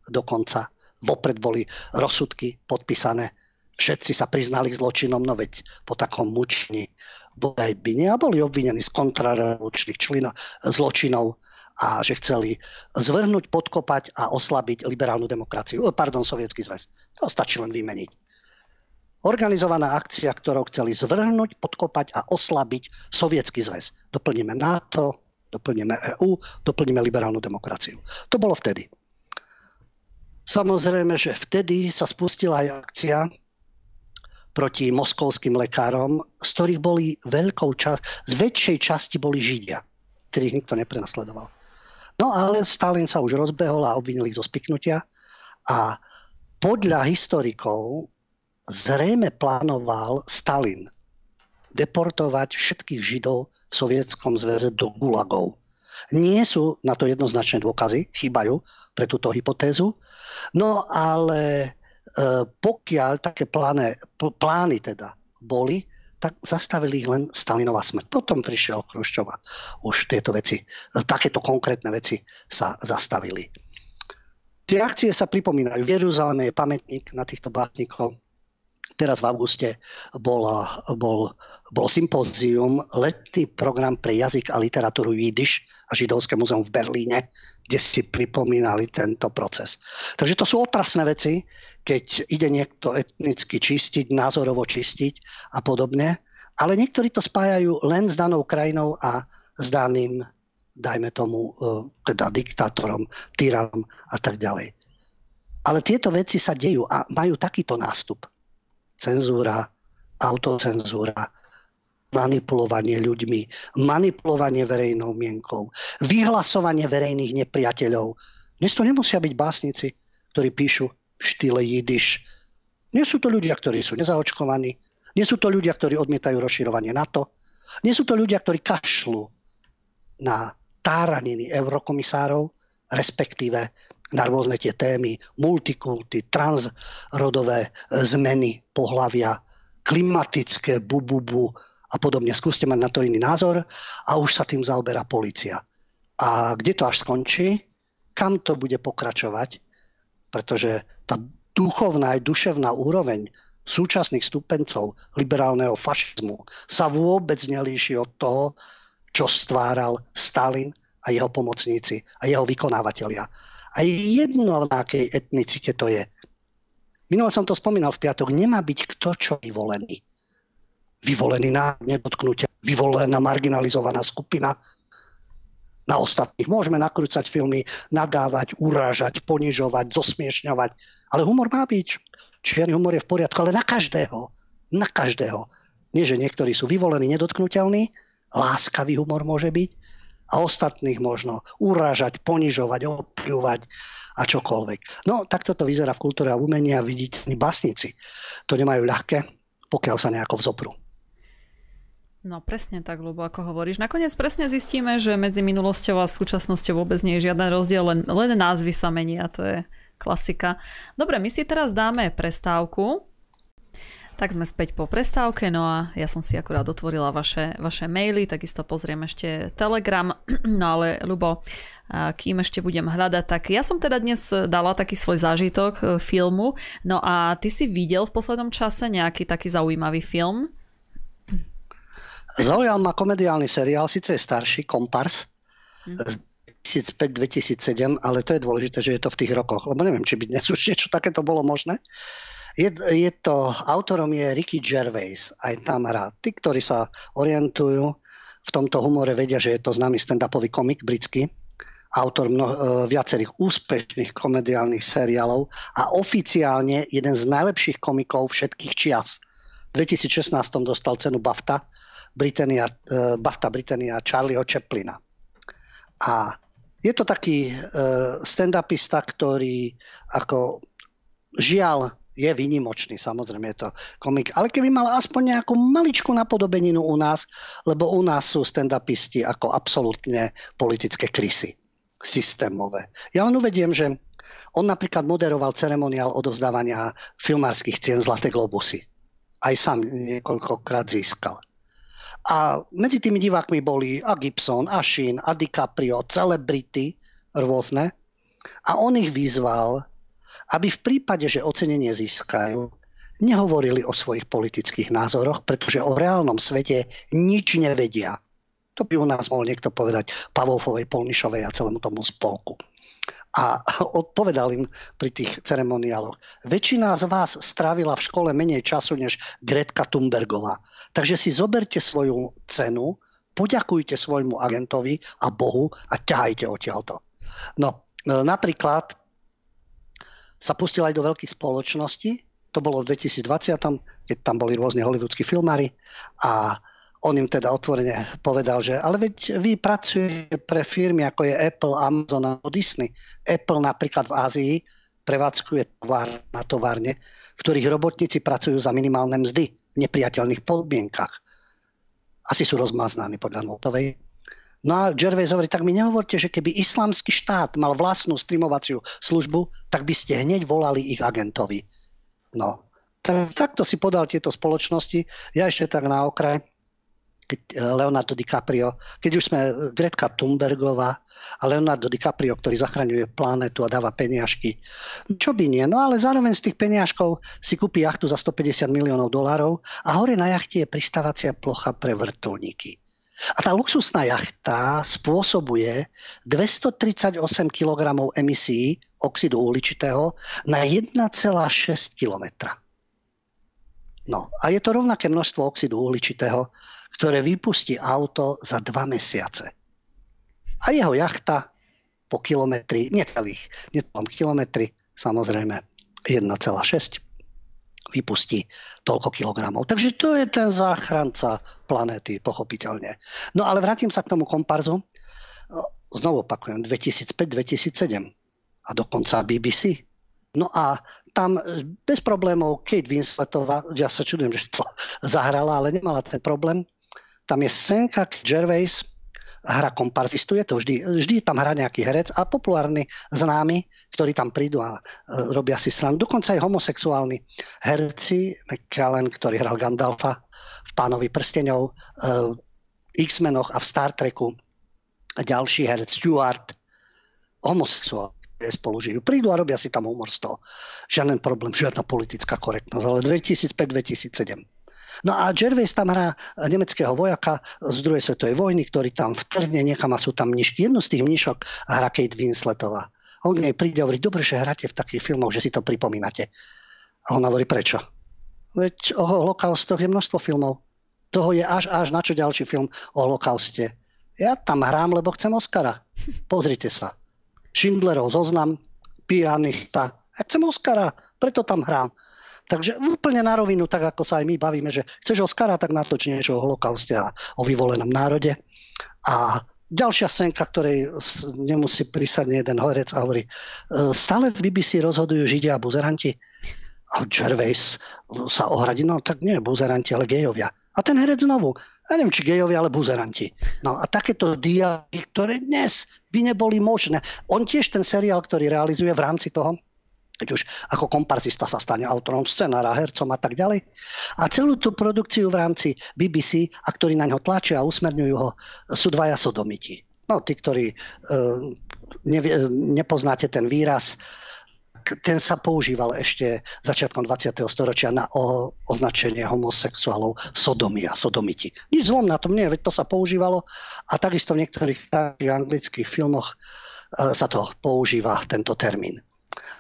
dokonca. Vopred boli rozsudky podpísané všetci sa priznali k zločinom, no veď po takom mučni bodaj by nie a boli obvinení z kontrarevolučných člino, zločinov a že chceli zvrhnúť, podkopať a oslabiť liberálnu demokraciu, eh, pardon, sovietský zväz. To stačí len vymeniť. Organizovaná akcia, ktorou chceli zvrhnúť, podkopať a oslabiť sovietský zväz. Doplníme NATO, doplníme EU, doplníme liberálnu demokraciu. To bolo vtedy. Samozrejme, že vtedy sa spustila aj akcia, proti moskovským lekárom, z ktorých boli veľkou časť, z väčšej časti boli Židia, ktorých nikto neprenasledoval. No ale Stalin sa už rozbehol a obvinili zo spiknutia a podľa historikov zrejme plánoval Stalin deportovať všetkých Židov v Sovietskom zväze do gulagov. Nie sú na to jednoznačné dôkazy, chýbajú pre túto hypotézu, no ale pokiaľ také plány, plány teda boli, tak zastavili ich len Stalinová smrť. Potom prišiel Chruščova. Už tieto veci, e, takéto konkrétne veci sa zastavili. Tie akcie sa pripomínajú. V Jeruzaleme je pamätník na týchto básnikov. Teraz v auguste bol, bol, bol sympózium, letný program pre jazyk a literatúru Jidiš a Židovské muzeum v Berlíne, kde si pripomínali tento proces. Takže to sú otrasné veci, keď ide niekto etnicky čistiť, názorovo čistiť a podobne. Ale niektorí to spájajú len s danou krajinou a s daným, dajme tomu, e, teda diktátorom, tyranom a tak ďalej. Ale tieto veci sa dejú a majú takýto nástup. Cenzúra, autocenzúra, manipulovanie ľuďmi, manipulovanie verejnou mienkou, vyhlasovanie verejných nepriateľov. Dnes to nemusia byť básnici, ktorí píšu v štýle jidiš. Nie sú to ľudia, ktorí sú nezaočkovaní, nie sú to ľudia, ktorí odmietajú rozširovanie NATO, nie sú to ľudia, ktorí kašľú na táraniny eurokomisárov, respektíve na rôzne tie témy, multikulty, transrodové zmeny pohlavia, klimatické bububu a podobne. Skúste mať na to iný názor a už sa tým zaoberá policia. A kde to až skončí? Kam to bude pokračovať? pretože tá duchovná aj duševná úroveň súčasných stupencov liberálneho fašizmu sa vôbec nelíši od toho, čo stváral Stalin a jeho pomocníci a jeho vykonávateľia. A jedno, v akej etnicite to je. Minule som to spomínal v piatok, nemá byť kto čo vyvolený. Vyvolený na nedotknutia, vyvolená marginalizovaná skupina, na ostatných. Môžeme nakrúcať filmy, nadávať, urážať, ponižovať, zosmiešňovať. Ale humor má byť. Čierny humor je v poriadku, ale na každého. Na každého. Nie, že niektorí sú vyvolení, nedotknutelní, láskavý humor môže byť a ostatných možno urážať, ponižovať, opľúvať a čokoľvek. No, takto to vyzerá v kultúre a umení a vidíte, basníci to nemajú ľahké, pokiaľ sa nejako vzopru. No presne tak, lebo ako hovoríš. Nakoniec presne zistíme, že medzi minulosťou a súčasnosťou vôbec nie je žiaden rozdiel, len, len názvy sa menia, to je klasika. Dobre, my si teraz dáme prestávku. Tak sme späť po prestávke, no a ja som si akurát otvorila vaše, vaše maily, takisto pozriem ešte Telegram, no ale Lubo, kým ešte budem hľadať, tak ja som teda dnes dala taký svoj zážitok e, filmu, no a ty si videl v poslednom čase nejaký taký zaujímavý film? Zaujal ma komediálny seriál, síce je starší, Kompars, mm. 2005-2007, ale to je dôležité, že je to v tých rokoch, lebo neviem, či by dnes už niečo takéto bolo možné. Je, je to, autorom je Ricky Gervais, aj tam hrá. Tí, ktorí sa orientujú v tomto humore, vedia, že je to známy stand-upový komik britský, autor mno, e, viacerých úspešných komediálnych seriálov a oficiálne jeden z najlepších komikov všetkých čias. V 2016 dostal cenu BAFTA, Britannia, e, BAFTA Britannia Charlieho Chaplina. A je to taký e, stand-upista, ktorý ako žiaľ je vynimočný, samozrejme je to komik, ale keby mal aspoň nejakú maličkú napodobeninu u nás, lebo u nás sú stand-upisti ako absolútne politické krysy, systémové. Ja len uvediem, že on napríklad moderoval ceremoniál odovzdávania filmárskych cien Zlaté globusy. Aj sám niekoľkokrát získal. A medzi tými divákmi boli a Gibson, a Sheen, a DiCaprio, celebrity rôzne. A on ich vyzval, aby v prípade, že ocenenie získajú, nehovorili o svojich politických názoroch, pretože o reálnom svete nič nevedia. To by u nás mohol niekto povedať Pavovovej, Polnišovej a celému tomu spolku. A odpovedal im pri tých ceremoniáloch. Väčšina z vás strávila v škole menej času než Gretka Thunbergová. Takže si zoberte svoju cenu, poďakujte svojmu agentovi a Bohu a ťahajte odtiaľto. No, e, napríklad sa pustil aj do veľkých spoločností. To bolo v 2020, keď tam boli rôzne hollywoodskí filmári a on im teda otvorene povedal, že ale veď vy pracujete pre firmy ako je Apple, Amazon a Disney. Apple napríklad v Ázii prevádzkuje tovar na továrne, v ktorých robotníci pracujú za minimálne mzdy nepriateľných podmienkach. Asi sú rozmaznaní podľa Notovej. No a Gervais hovorí, tak mi nehovorte, že keby islamský štát mal vlastnú streamovaciu službu, tak by ste hneď volali ich agentovi. No, tak, takto si podal tieto spoločnosti. Ja ešte tak na okraj, keď eh, Leonardo DiCaprio, keď už sme eh, Gretka Thunbergová a Leonardo DiCaprio, ktorý zachraňuje planetu a dáva peniažky. Čo by nie? No ale zároveň z tých peniažkov si kúpi jachtu za 150 miliónov dolárov a hore na jachte je pristávacia plocha pre vrtulníky. A tá luxusná jachta spôsobuje 238 kg emisí oxidu uhličitého na 1,6 km. No a je to rovnaké množstvo oxidu uhličitého, ktoré vypustí auto za dva mesiace. A jeho jachta po kilometri, necelých, necelom kilometri, samozrejme 1,6 vypustí toľko kilogramov. Takže to je ten záchranca planéty, pochopiteľne. No ale vrátim sa k tomu komparzu. Znovu opakujem, 2005-2007 a dokonca BBC. No a tam bez problémov Kate Winsletová, ja sa čudujem, že to zahrala, ale nemala ten problém. Tam je scénka Gervais, hra komparzistu, je to vždy, vždy tam hrá nejaký herec a populárny známy, ktorí tam prídu a e, robia si srandu. Dokonca aj homosexuálni herci, McCallan, ktorý hral Gandalfa v Pánovi prsteňov, e, X-menoch a v Star Treku, a ďalší herec Stuart, homosexuál spolu žijú. Prídu a robia si tam humor z toho. Žiaden problém, žiadna politická korektnosť. Ale 2005-2007 No a Gervais tam hrá nemeckého vojaka z druhej svetovej vojny, ktorý tam vtrhne niekam a sú tam mnišky. Jednu z tých mnišok hrá Kate Winsletová. On k nej príde a hovorí, dobre, že hráte v takých filmoch, že si to pripomínate. A on hovorí, prečo? Veď o holokaustoch je množstvo filmov. Toho je až, až na čo ďalší film o holokauste. Ja tam hrám, lebo chcem Oscara. Pozrite sa. Schindlerov zoznam, pianista. Ja chcem Oscara, preto tam hrám. Takže úplne na rovinu, tak ako sa aj my bavíme, že chceš Oscara, tak natoč niečo o holokauste a o vyvolenom národe. A ďalšia scénka, ktorej nemusí prísadne jeden horec a hovorí, e, stále v BBC rozhodujú Židia a buzeranti. A Gervais sa ohradí, no tak nie buzeranti, ale gejovia. A ten herec znovu, ja neviem, či gejovia, ale buzeranti. No a takéto diáky, ktoré dnes by neboli možné. On tiež ten seriál, ktorý realizuje v rámci toho, keď už ako komparzista sa stane autorom scenára, hercom a tak ďalej. A celú tú produkciu v rámci BBC, a ktorí na ňo tlačia a usmerňujú ho, sú dvaja sodomiti. No, tí, ktorí uh, nevie, nepoznáte ten výraz, ten sa používal ešte začiatkom 20. storočia na o, označenie homosexuálov sodomia, sodomiti. Nič zlom na tom nie, veď to sa používalo a takisto v niektorých anglických filmoch e, sa to používa, tento termín.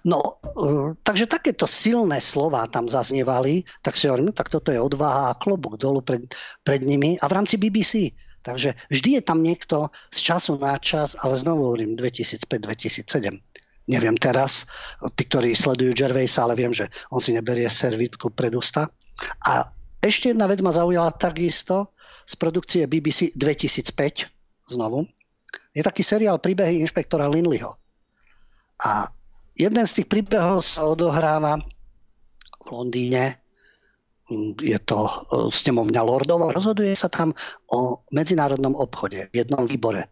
No, e, takže takéto silné slova tam zaznievali, tak si hovorím, no tak toto je odvaha a klobúk dolu pred, pred nimi a v rámci BBC. Takže vždy je tam niekto z času na čas, ale znovu hovorím 2005-2007 neviem teraz, tí, ktorí sledujú Gervaisa, ale viem, že on si neberie servitku pred ústa. A ešte jedna vec ma zaujala takisto z produkcie BBC 2005, znovu. Je taký seriál Príbehy inšpektora Linleyho. A jeden z tých príbehov sa odohráva v Londýne, je to e, snemovňa lordov a rozhoduje sa tam o medzinárodnom obchode v jednom výbore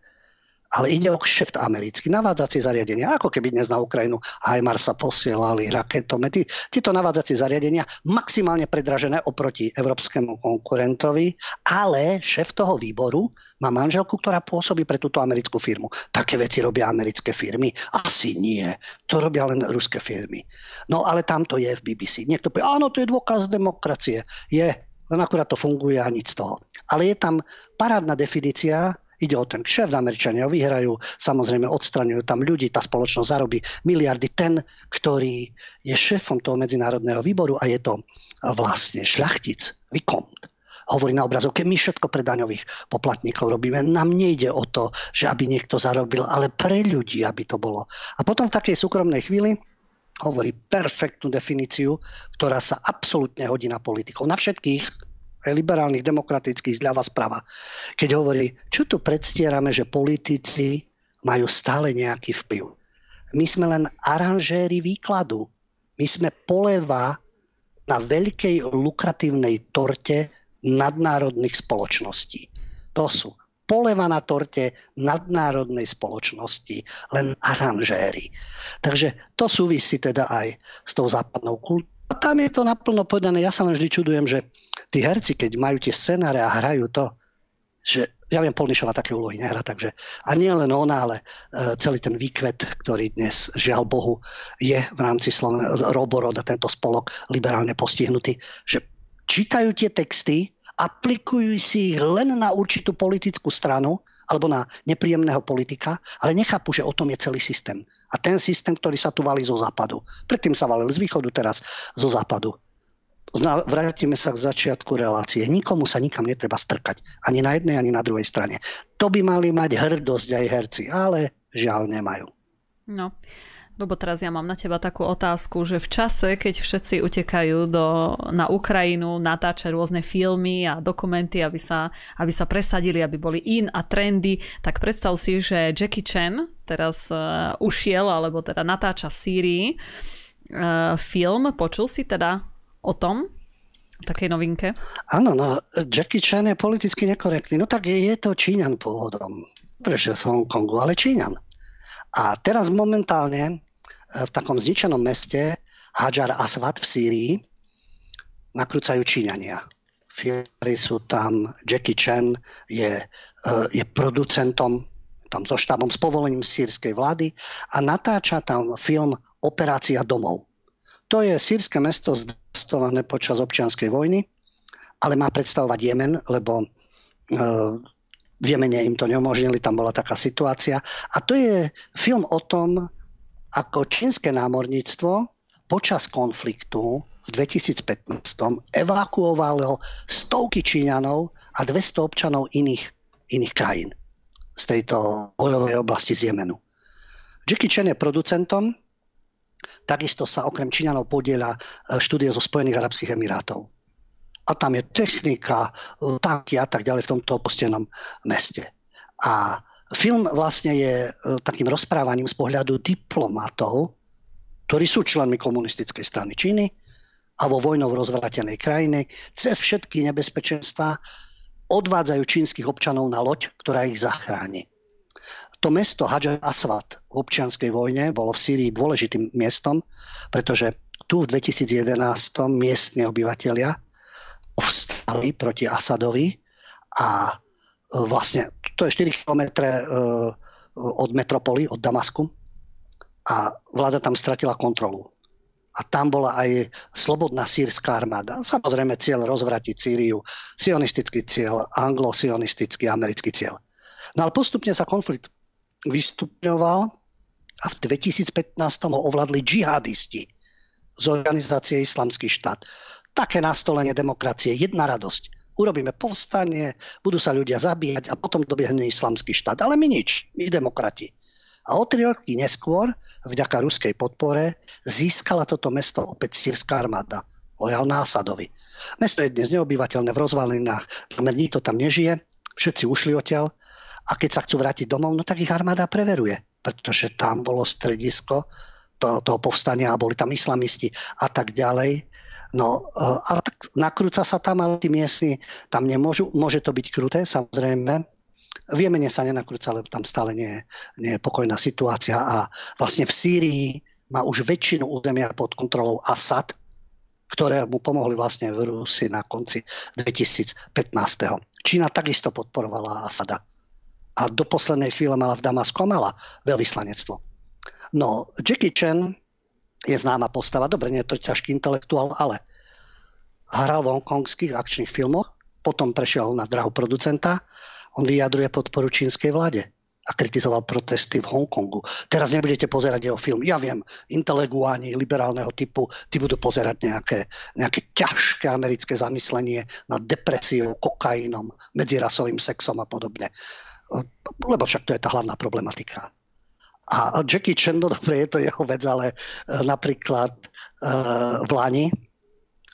ale ide o kšeft americký, navádzacie zariadenia, ako keby dnes na Ukrajinu Hajmar sa posielali raketomety. Tieto navádzacie zariadenia maximálne predražené oproti európskemu konkurentovi, ale šéf toho výboru má manželku, ktorá pôsobí pre túto americkú firmu. Také veci robia americké firmy? Asi nie. To robia len ruské firmy. No ale tam to je v BBC. Niekto povie, áno, to je dôkaz demokracie. Je, len akurát to funguje a nič z toho. Ale je tam parádna definícia Ide o ten kšeft, Američania vyhrajú, samozrejme odstraňujú tam ľudí, tá spoločnosť zarobí miliardy. Ten, ktorý je šéfom toho medzinárodného výboru a je to vlastne šľachtic, Vikont, hovorí na obrazovke, my všetko pre daňových poplatníkov robíme. Nám nejde o to, že aby niekto zarobil, ale pre ľudí, aby to bolo. A potom v takej súkromnej chvíli hovorí perfektnú definíciu, ktorá sa absolútne hodí na politikov, na všetkých, liberálnych, demokratických, zľava sprava. Keď hovorí, čo tu predstierame, že politici majú stále nejaký vplyv. My sme len aranžéri výkladu. My sme poleva na veľkej lukratívnej torte nadnárodných spoločností. To sú poleva na torte nadnárodnej spoločnosti, len aranžéri. Takže to súvisí teda aj s tou západnou kultúrou. A tam je to naplno povedané. Ja sa len vždy čudujem, že tí herci, keď majú tie scenáre a hrajú to, že ja viem, Polnišova také úlohy nehra, takže a nie len ona, ale uh, celý ten výkvet, ktorý dnes, žiaľ Bohu, je v rámci Sloven- Roborod tento spolok liberálne postihnutý, že čítajú tie texty, aplikujú si ich len na určitú politickú stranu alebo na nepríjemného politika, ale nechápu, že o tom je celý systém. A ten systém, ktorý sa tu valí zo západu. Predtým sa valil z východu, teraz zo západu vrátime sa k začiatku relácie. Nikomu sa nikam netreba strkať. Ani na jednej, ani na druhej strane. To by mali mať hrdosť aj herci, ale žiaľ nemajú. No, lebo teraz ja mám na teba takú otázku, že v čase, keď všetci utekajú do, na Ukrajinu, natáčať rôzne filmy a dokumenty, aby sa, aby sa presadili, aby boli in a trendy, tak predstav si, že Jackie Chan teraz uh, ušiel, alebo teda natáča v Sýrii uh, film. Počul si teda o tom, takej novinke? Áno, no, Jackie Chan je politicky nekorektný. No tak je, je to Číňan pôvodom. Prečo z Hongkongu, ale Číňan. A teraz momentálne v takom zničenom meste Hajar Aswad v Sýrii nakrúcajú Číňania. Filmy sú tam, Jackie Chan je, e, je producentom tam so štábom s povolením sírskej vlády a natáča tam film Operácia domov. To je sírske mesto zdevastované počas občianskej vojny, ale má predstavovať Jemen, lebo e, v Jemene im to neumožnili, tam bola taká situácia. A to je film o tom, ako čínske námorníctvo počas konfliktu v 2015 evakuovalo stovky Číňanov a 200 občanov iných, iných krajín z tejto bojovej oblasti z Jemenu. Jackie Chan je producentom Takisto sa okrem Číňanov podiela e, štúdio zo Spojených Arabských Emirátov. A tam je technika, tanky a tak ďalej v tomto opustenom meste. A film vlastne je e, takým rozprávaním z pohľadu diplomatov, ktorí sú členmi komunistickej strany Číny a vo vojnou rozvratenej krajine cez všetky nebezpečenstvá odvádzajú čínskych občanov na loď, ktorá ich zachráni. To mesto Hajar Aswad v občianskej vojne bolo v Sýrii dôležitým miestom, pretože tu v 2011 miestni obyvateľia povstali proti Asadovi a e, vlastne to je 4 km e, od metropoly, od Damasku. a vláda tam stratila kontrolu. A tam bola aj slobodná sírska armáda. Samozrejme cieľ rozvratiť Sýriu, sionistický cieľ, anglo-sionistický, americký cieľ. No ale postupne sa konflikt vystupňoval a v 2015 ho ovládli džihadisti z organizácie Islamský štát. Také nastolenie demokracie, jedna radosť. Urobíme povstanie, budú sa ľudia zabíjať a potom dobehne islamský štát. Ale my nič, my demokrati. A o tri roky neskôr, vďaka ruskej podpore, získala toto mesto opäť sírska armáda, lojálna Asadovi. Mesto je dnes neobyvateľné v rozvalinách, takmer nikto tam nežije, všetci ušli odtiaľ a keď sa chcú vrátiť domov, no tak ich armáda preveruje, pretože tam bolo stredisko toho povstania a boli tam islamisti a tak ďalej. No, ale tak nakrúca sa tam, ale tí miestni tam nemôžu. Môže to byť kruté, samozrejme, v Jemene sa nenakrúca, lebo tam stále nie nie je pokojná situácia a vlastne v Sýrii má už väčšinu územia pod kontrolou Assad, ktoré mu pomohli vlastne v Rusi na konci 2015. Čína takisto podporovala Asada. A do poslednej chvíle mala v Damasku mala veľvyslanectvo. No, Jackie Chan je známa postava, dobre, nie je to ťažký intelektuál, ale hral v hongkongských akčných filmoch, potom prešiel na drahu producenta on vyjadruje podporu čínskej vláde a kritizoval protesty v Hongkongu. Teraz nebudete pozerať jeho film. Ja viem, inteleguáni liberálneho typu, tí budú pozerať nejaké, nejaké ťažké americké zamyslenie nad depresiou, kokainom, medzirasovým sexom a podobne. Lebo však to je tá hlavná problematika. A Jackie Chan, no dobre, je to jeho vec, ale e, napríklad uh, v Lani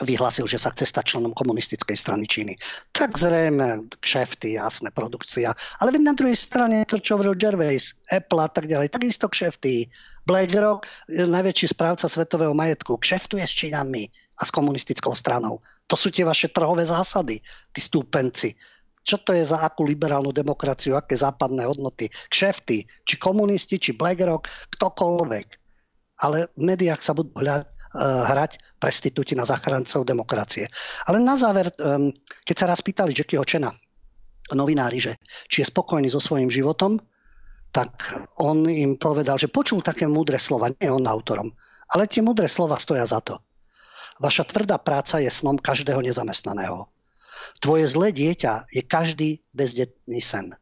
vyhlásil, že sa chce stať členom komunistickej strany Číny. Tak zrejme kšefty, jasné, produkcia. Ale na druhej strane to, čo hovoril Gervais, Apple a tak ďalej, takisto kšefty. BlackRock, najväčší správca svetového majetku, kšeftuje s Čínanmi a s komunistickou stranou. To sú tie vaše trhové zásady, tí stúpenci. Čo to je za akú liberálnu demokraciu, aké západné hodnoty? Kšefty, či komunisti, či BlackRock, ktokoľvek. Ale v médiách sa budú hľadať Eh, hrať prestitúti na záchrancov demokracie. Ale na záver, keď sa raz pýtali Jackieho Chena, novinári, že či je spokojný so svojím životom, tak on im povedal, že počul také múdre slova, nie on autorom, ale tie múdre slova stoja za to. Vaša tvrdá práca je snom každého nezamestnaného. Tvoje zlé dieťa je každý bezdetný sen.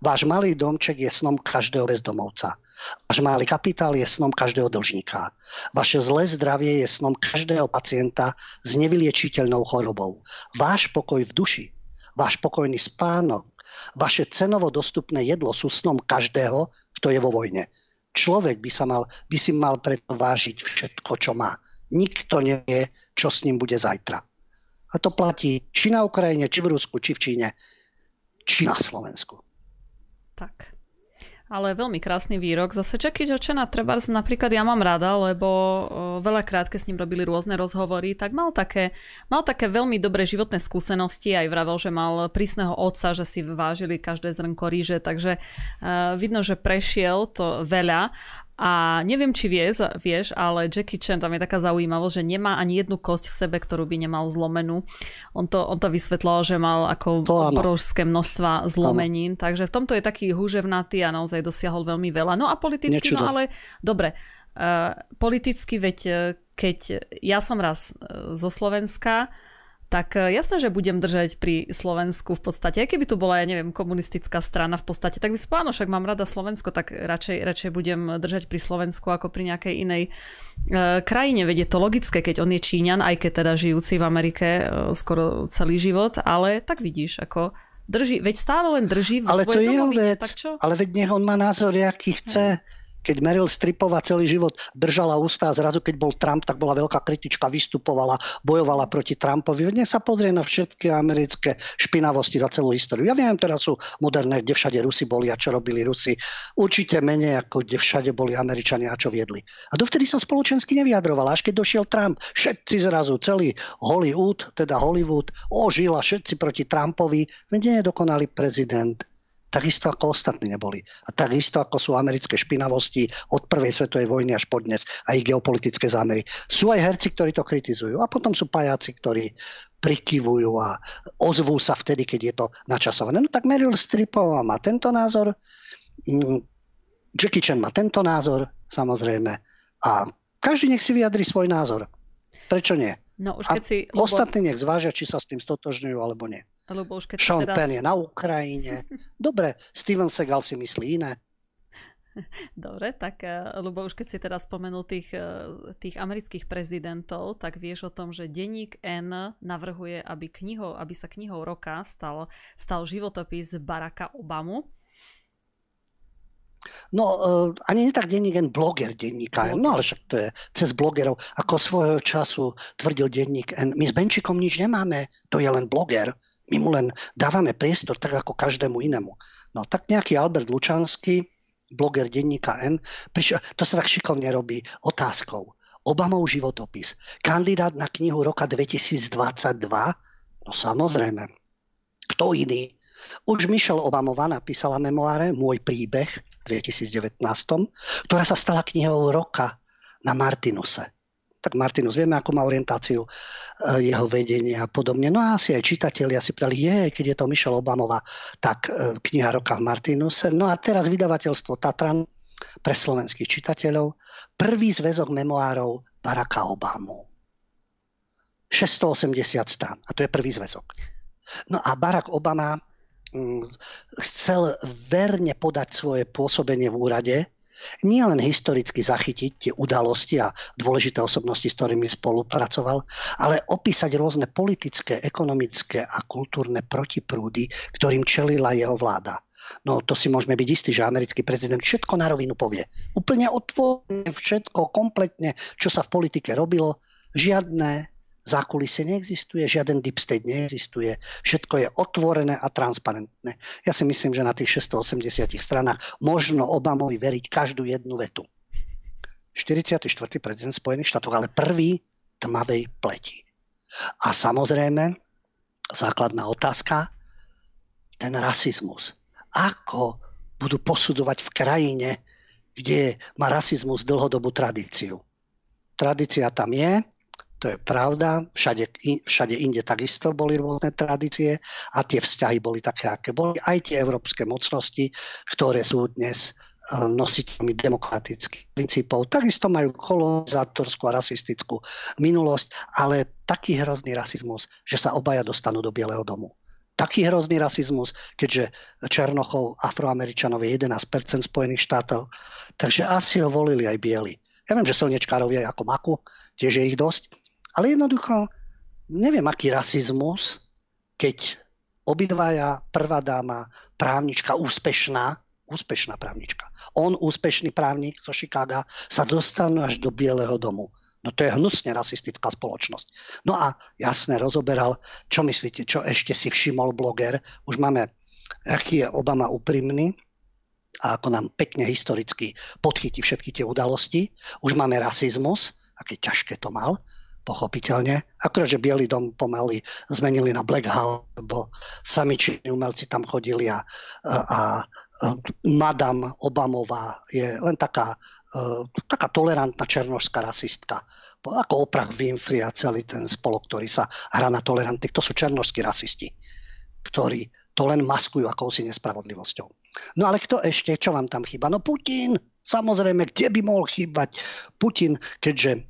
Váš malý domček je snom každého bezdomovca. Váš malý kapitál je snom každého dlžníka. Vaše zlé zdravie je snom každého pacienta s nevyliečiteľnou chorobou. Váš pokoj v duši, váš pokojný spánok, vaše cenovo dostupné jedlo sú snom každého, kto je vo vojne. Človek by, sa mal, by si mal preto vážiť všetko, čo má. Nikto nevie, čo s ním bude zajtra. A to platí či na Ukrajine, či v Rusku, či v Číne, či na Slovensku. Tak. Ale veľmi krásny výrok. Zase Jackie Jochena treba napríklad ja mám rada, lebo veľakrát, keď s ním robili rôzne rozhovory, tak mal také, mal také veľmi dobré životné skúsenosti. Aj vravel, že mal prísneho otca, že si vážili každé zrnko ríže, takže uh, vidno, že prešiel to veľa a neviem, či vieš, vieš, ale Jackie Chan, tam je taká zaujímavosť, že nemá ani jednu kosť v sebe, ktorú by nemal zlomenú. On to, on to vysvetlal, že mal ako obrovské množstva zlomenín, ano. takže v tomto je taký húževnatý a naozaj dosiahol veľmi veľa. No a politicky, Nečudo. no ale dobre, uh, politicky, veď eh, keď ja som raz uh, zo Slovenska, tak e, jasné, že budem držať pri Slovensku v podstate. Aj keby tu bola, ja neviem, komunistická strana v podstate, tak by si povedal, no však mám rada Slovensko, tak radšej, radšej budem držať pri Slovensku ako pri nejakej inej uh, krajine. Veď je to logické, keď on je Číňan, aj keď teda žijúci v Amerike uh, skoro celý život, ale tak vidíš, ako drží, veď stále len drží v ale svojej to domovine, vec, tak čo? Ale veď nech on má názor, aký chce. Hmm keď Meryl Streepová celý život držala ústa a zrazu keď bol Trump, tak bola veľká kritička, vystupovala, bojovala proti Trumpovi. Dnes sa pozrie na všetky americké špinavosti za celú históriu. Ja viem, teraz sú moderné, kde všade Rusi boli a čo robili Rusi. Určite menej ako kde všade boli Američania a čo viedli. A dovtedy sa spoločensky nevyjadrovala. Až keď došiel Trump, všetci zrazu, celý Hollywood, teda Hollywood, ožil a všetci proti Trumpovi. Veď nie je dokonalý prezident takisto ako ostatní neboli. A takisto ako sú americké špinavosti od prvej svetovej vojny až po dnes a ich geopolitické zámery. Sú aj herci, ktorí to kritizujú a potom sú pajáci, ktorí prikyvujú a ozvú sa vtedy, keď je to načasované. No tak Meryl Streepová má tento názor, mm, Jackie Chan má tento názor samozrejme. A každý nech si vyjadri svoj názor. Prečo nie? No už keď a si... Ostatní nech zvážia, či sa s tým stotožňujú alebo nie. Lebo už keď Sean teraz... Penn je na Ukrajine. Dobre, Steven Segal si myslí iné. Dobre, tak Lubo, už keď si teraz spomenul tých, eh, tých amerických prezidentov, tak vieš o tom, že denník N navrhuje, aby, knihou, aby sa knihou roka stal, stal životopis Baracka Obamu. No, uh, ani nie tak denník N, bloger denníka N. No ale však to je cez blogerov. Ako svojho času tvrdil denník N, my s Benčikom nič nemáme, to je len bloger. My mu len dávame priestor tak ako každému inému. No tak nejaký Albert Lučanský, bloger denníka N, prišiel, to sa tak šikovne robí otázkou. Obamov životopis. Kandidát na knihu roka 2022? No samozrejme. Kto iný? Už Michelle Obamová napísala memoáre Môj príbeh v 2019, ktorá sa stala knihou roka na Martinuse tak Martinus, vieme, ako má orientáciu eh, jeho vedenie a podobne. No a asi aj čitatelia si pýtali, je, keď je to Michelle Obamova, tak eh, kniha roka v Martinuse. No a teraz vydavateľstvo Tatran pre slovenských čitateľov, prvý zväzok memoárov Baracka Obamu. 680 strán. A to je prvý zväzok. No a Barack Obama mm, chcel verne podať svoje pôsobenie v úrade, nie len historicky zachytiť tie udalosti a dôležité osobnosti, s ktorými spolupracoval, ale opísať rôzne politické, ekonomické a kultúrne protiprúdy, ktorým čelila jeho vláda. No to si môžeme byť istí, že americký prezident všetko na rovinu povie. Úplne otvorené všetko, kompletne, čo sa v politike robilo. Žiadne zákulisie neexistuje, žiaden deep state neexistuje, všetko je otvorené a transparentné. Ja si myslím, že na tých 680 stranách možno Obamovi veriť každú jednu vetu. 44. prezident Spojených štátov, ale prvý tmavej pleti. A samozrejme, základná otázka, ten rasizmus. Ako budú posudzovať v krajine, kde má rasizmus dlhodobú tradíciu. Tradícia tam je, to je pravda, všade, všade inde takisto boli rôzne tradície a tie vzťahy boli také, aké boli. Aj tie európske mocnosti, ktoré sú dnes e, nositeľmi demokratických princípov. Takisto majú kolonizátorskú a rasistickú minulosť, ale taký hrozný rasizmus, že sa obaja dostanú do Bieleho domu. Taký hrozný rasizmus, keďže Černochov, Afroameričanov je 11% Spojených štátov, takže asi ho volili aj bieli. Ja viem, že slnečkárov je ako maku, tiež je ich dosť, ale jednoducho, neviem, aký rasizmus, keď obidvaja, prvá dáma, právnička, úspešná, úspešná právnička, on úspešný právnik zo Chicaga, sa dostanú až do Bieleho domu. No to je hnusne rasistická spoločnosť. No a jasne rozoberal, čo myslíte, čo ešte si všimol bloger. Už máme, aký je Obama úprimný a ako nám pekne historicky podchytí všetky tie udalosti. Už máme rasizmus, aké ťažké to mal pochopiteľne. Akurát, že Bielý dom pomaly zmenili na Black Hall, lebo sami číni umelci tam chodili a, a, a Madame Obamová je len taká, uh, taká tolerantná černožská rasistka. Ako Oprah Winfrey a celý ten spolok, ktorý sa hrá na tolerantných. To sú černožskí rasisti, ktorí to len maskujú akousi nespravodlivosťou. No ale kto ešte, čo vám tam chýba? No Putin, samozrejme, kde by mohol chýbať Putin, keďže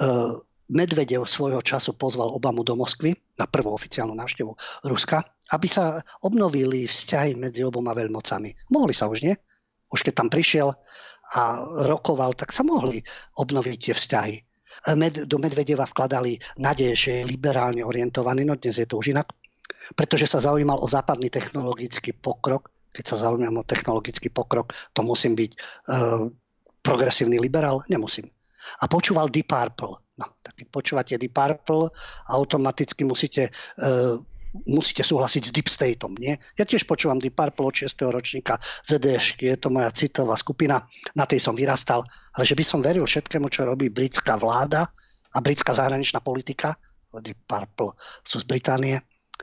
uh, Medvedev svojho času pozval Obamu do Moskvy na prvú oficiálnu návštevu Ruska, aby sa obnovili vzťahy medzi oboma veľmocami. Mohli sa už, nie? Už keď tam prišiel a rokoval, tak sa mohli obnoviť tie vzťahy. Med, do Medvedeva vkladali nádej, že je liberálne orientovaný, no dnes je to už inak, pretože sa zaujímal o západný technologický pokrok. Keď sa zaujímam o technologický pokrok, to musím byť uh, progresívny liberál? Nemusím. A počúval Deep Purple keď počúvate Deep Purple, automaticky musíte, uh, musíte súhlasiť s Deep Stateom. Nie? Ja tiež počúvam Deep Purple od 6. ročníka ZDŠ, je to moja citová skupina, na tej som vyrastal, ale že by som veril všetkému, čo robí britská vláda a britská zahraničná politika, Deep Purple sú z Británie,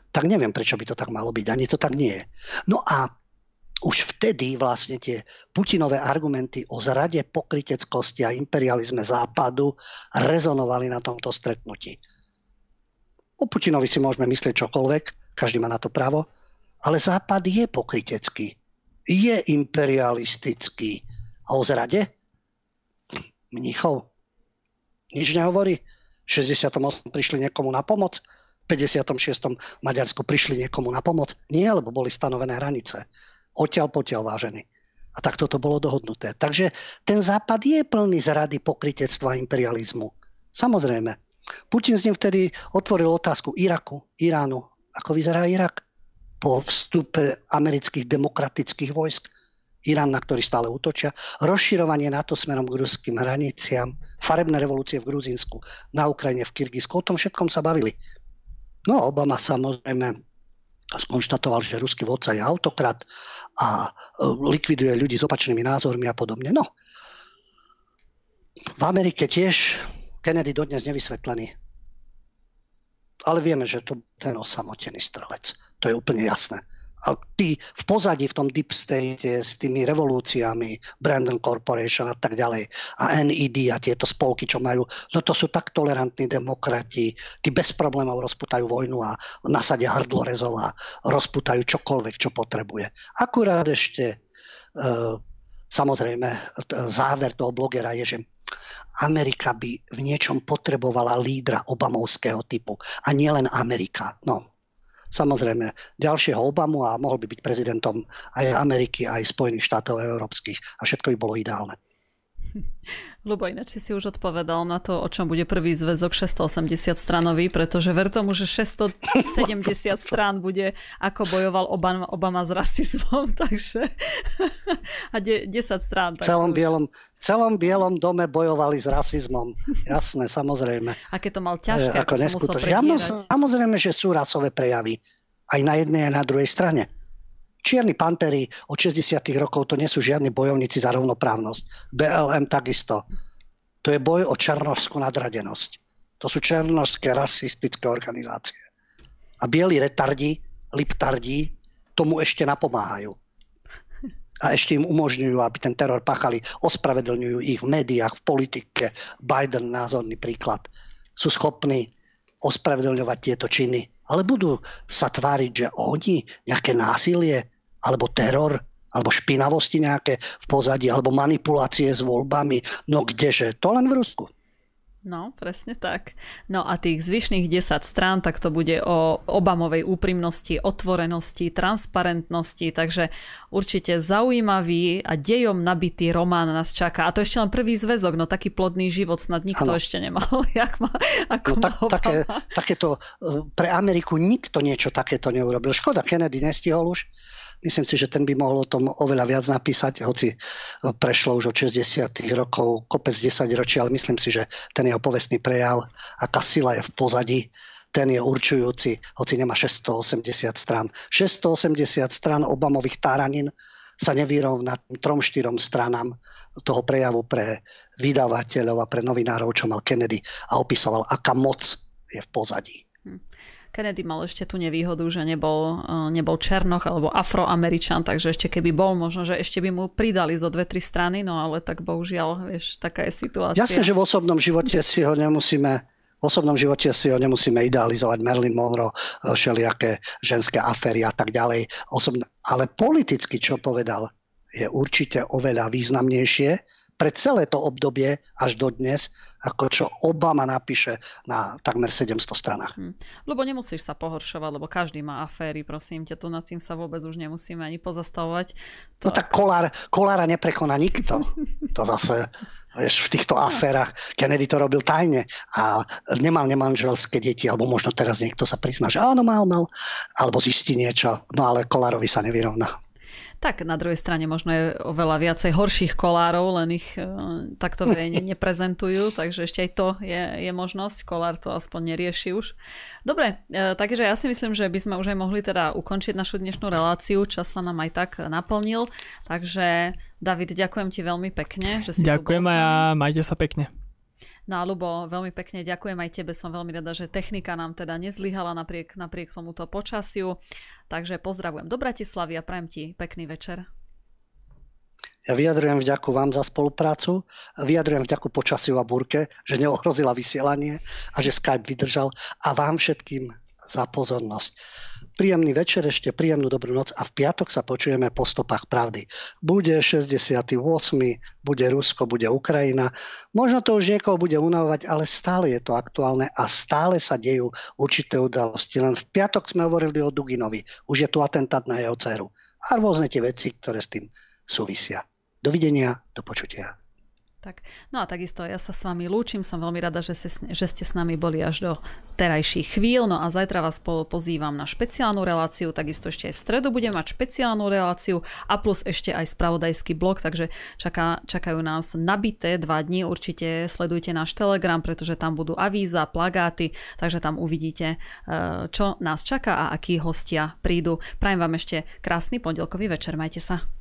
tak neviem, prečo by to tak malo byť. Ani to tak nie je. No a už vtedy vlastne tie Putinové argumenty o zrade pokriteckosti a imperializme západu rezonovali na tomto stretnutí. O Putinovi si môžeme myslieť čokoľvek, každý má na to právo, ale západ je pokrytecký, je imperialistický. A o zrade? Mníchov? Nič nehovorí? V 68. prišli niekomu na pomoc? V 56. Maďarsku prišli niekomu na pomoc? Nie, lebo boli stanovené hranice. Odtiaľ potiaľ vážený. A tak toto bolo dohodnuté. Takže ten západ je plný zrady pokritectva imperializmu. Samozrejme. Putin z ním vtedy otvoril otázku Iraku, Iránu. Ako vyzerá Irak? Po vstupe amerických demokratických vojsk Irán, na ktorý stále útočia, rozširovanie NATO smerom k ruským hraniciam, farebné revolúcie v Gruzínsku, na Ukrajine, v Kyrgyzsku, o tom všetkom sa bavili. No Obama samozrejme skonštatoval, že ruský vodca je autokrat a e, likviduje ľudí s opačnými názormi a podobne. No, v Amerike tiež Kennedy dodnes nevysvetlený. Ale vieme, že to ten osamotený strelec. To je úplne jasné a tí v pozadí v tom deep state s tými revolúciami, Brandon Corporation a tak ďalej a NED a tieto spolky, čo majú, no to sú tak tolerantní demokrati, tí bez problémov rozputajú vojnu a nasadia hrdlorezov a rozputajú čokoľvek, čo potrebuje. Akurát ešte e, samozrejme záver toho blogera je, že Amerika by v niečom potrebovala lídra obamovského typu a nielen Amerika. No, samozrejme ďalšieho Obamu a mohol by byť prezidentom aj Ameriky, aj Spojených štátov európskych a všetko by bolo ideálne. Lubo, ináč si už odpovedal na to, o čom bude prvý zväzok 680 stranový, pretože ver tomu, že 670 strán bude, ako bojoval Obama, Obama s rasizmom, takže a de, 10 strán. Tak v celom, už... bielom, v celom bielom dome bojovali s rasizmom, jasné, samozrejme. A keď to mal ťažké, e, ako, ako sa musel ja, Samozrejme, že sú rasové prejavy aj na jednej, aj na druhej strane. Čierni pantery od 60. rokov to nie sú žiadni bojovníci za rovnoprávnosť. BLM takisto. To je boj o černožskú nadradenosť. To sú černožské rasistické organizácie. A bieli retardi, liptardi tomu ešte napomáhajú. A ešte im umožňujú, aby ten teror pachali. Ospravedlňujú ich v médiách, v politike. Biden, názorný príklad. Sú schopní ospravedlňovať tieto činy, ale budú sa tváriť, že oni nejaké násilie alebo teror alebo špinavosti nejaké v pozadí, alebo manipulácie s voľbami. No kdeže? To len v Rusku. No, presne tak. No a tých zvyšných 10 strán, tak to bude o Obamovej úprimnosti, otvorenosti, transparentnosti, takže určite zaujímavý a dejom nabitý román nás čaká. A to ešte len prvý zväzok, no taký plodný život snad nikto ano. ešte nemal. Jak má, ako no, tak, má také, takéto, e, pre Ameriku nikto niečo takéto neurobil. Škoda, Kennedy nestihol už Myslím si, že ten by mohol o tom oveľa viac napísať, hoci prešlo už od 60. rokov kopec 10 ročí, ale myslím si, že ten jeho povestný prejav, aká sila je v pozadí, ten je určujúci, hoci nemá 680 strán. 680 strán Obamových táranin sa nevyrovná trom, štyrom stranám toho prejavu pre vydávateľov a pre novinárov, čo mal Kennedy a opisoval, aká moc je v pozadí. Hm. Kennedy mal ešte tú nevýhodu, že nebol, e, nebol Černoch alebo Afroameričan, takže ešte keby bol, možno, že ešte by mu pridali zo dve, tri strany, no ale tak bohužiaľ, vieš, taká je situácia. Jasne, že v osobnom živote si ho nemusíme v osobnom živote si ho nemusíme idealizovať, Marilyn Monroe, e, všelijaké ženské aféry a tak ďalej. Osobne, ale politicky, čo povedal, je určite oveľa významnejšie pre celé to obdobie až do dnes, ako čo Obama napíše na takmer 700 stranách. Hmm. Lebo nemusíš sa pohoršovať, lebo každý má aféry, prosím ťa, to nad tým sa vôbec už nemusíme ani pozastavovať. To... No tak kolár, kolára neprekoná nikto. to zase vieš, v týchto aférach. Kennedy to robil tajne a nemal nemanželské deti, alebo možno teraz niekto sa prizná, že áno, mal, mal, alebo zistí niečo, no ale Kolárovi sa nevyrovná. Tak na druhej strane možno je oveľa viacej horších kolárov, len ich e, takto verejne neprezentujú, takže ešte aj to je, je možnosť. Kolár to aspoň nerieši už. Dobre, e, takže ja si myslím, že by sme už aj mohli teda ukončiť našu dnešnú reláciu. Čas sa nám aj tak naplnil. Takže David, ďakujem ti veľmi pekne, že si Ďakujem tu bol a majte sa pekne. No a Lubo, veľmi pekne ďakujem aj tebe, som veľmi rada, že technika nám teda nezlyhala napriek, napriek tomuto počasiu. Takže pozdravujem do Bratislavy a prajem ti pekný večer. Ja vyjadrujem vďaku vám za spoluprácu, vyjadrujem vďaku počasiu a burke, že neohrozila vysielanie a že Skype vydržal a vám všetkým za pozornosť. Príjemný večer ešte, príjemnú dobrú noc a v piatok sa počujeme po stopách pravdy. Bude 68. bude Rusko, bude Ukrajina. Možno to už niekoho bude unavovať, ale stále je to aktuálne a stále sa dejú určité udalosti. Len v piatok sme hovorili o Duginovi. Už je tu atentát na jeho dceru. A rôzne tie veci, ktoré s tým súvisia. Dovidenia, do počutia. Tak, no a takisto ja sa s vami lúčim, som veľmi rada, že, se, že ste s nami boli až do terajších chvíľ, no a zajtra vás po, pozývam na špeciálnu reláciu, takisto ešte aj v stredu budem mať špeciálnu reláciu a plus ešte aj spravodajský blog, takže čaká, čakajú nás nabité dva dni, určite sledujte náš Telegram, pretože tam budú avíza, plagáty, takže tam uvidíte, eh, čo nás čaká a akí hostia prídu. Prajem vám ešte krásny pondelkový večer, majte sa.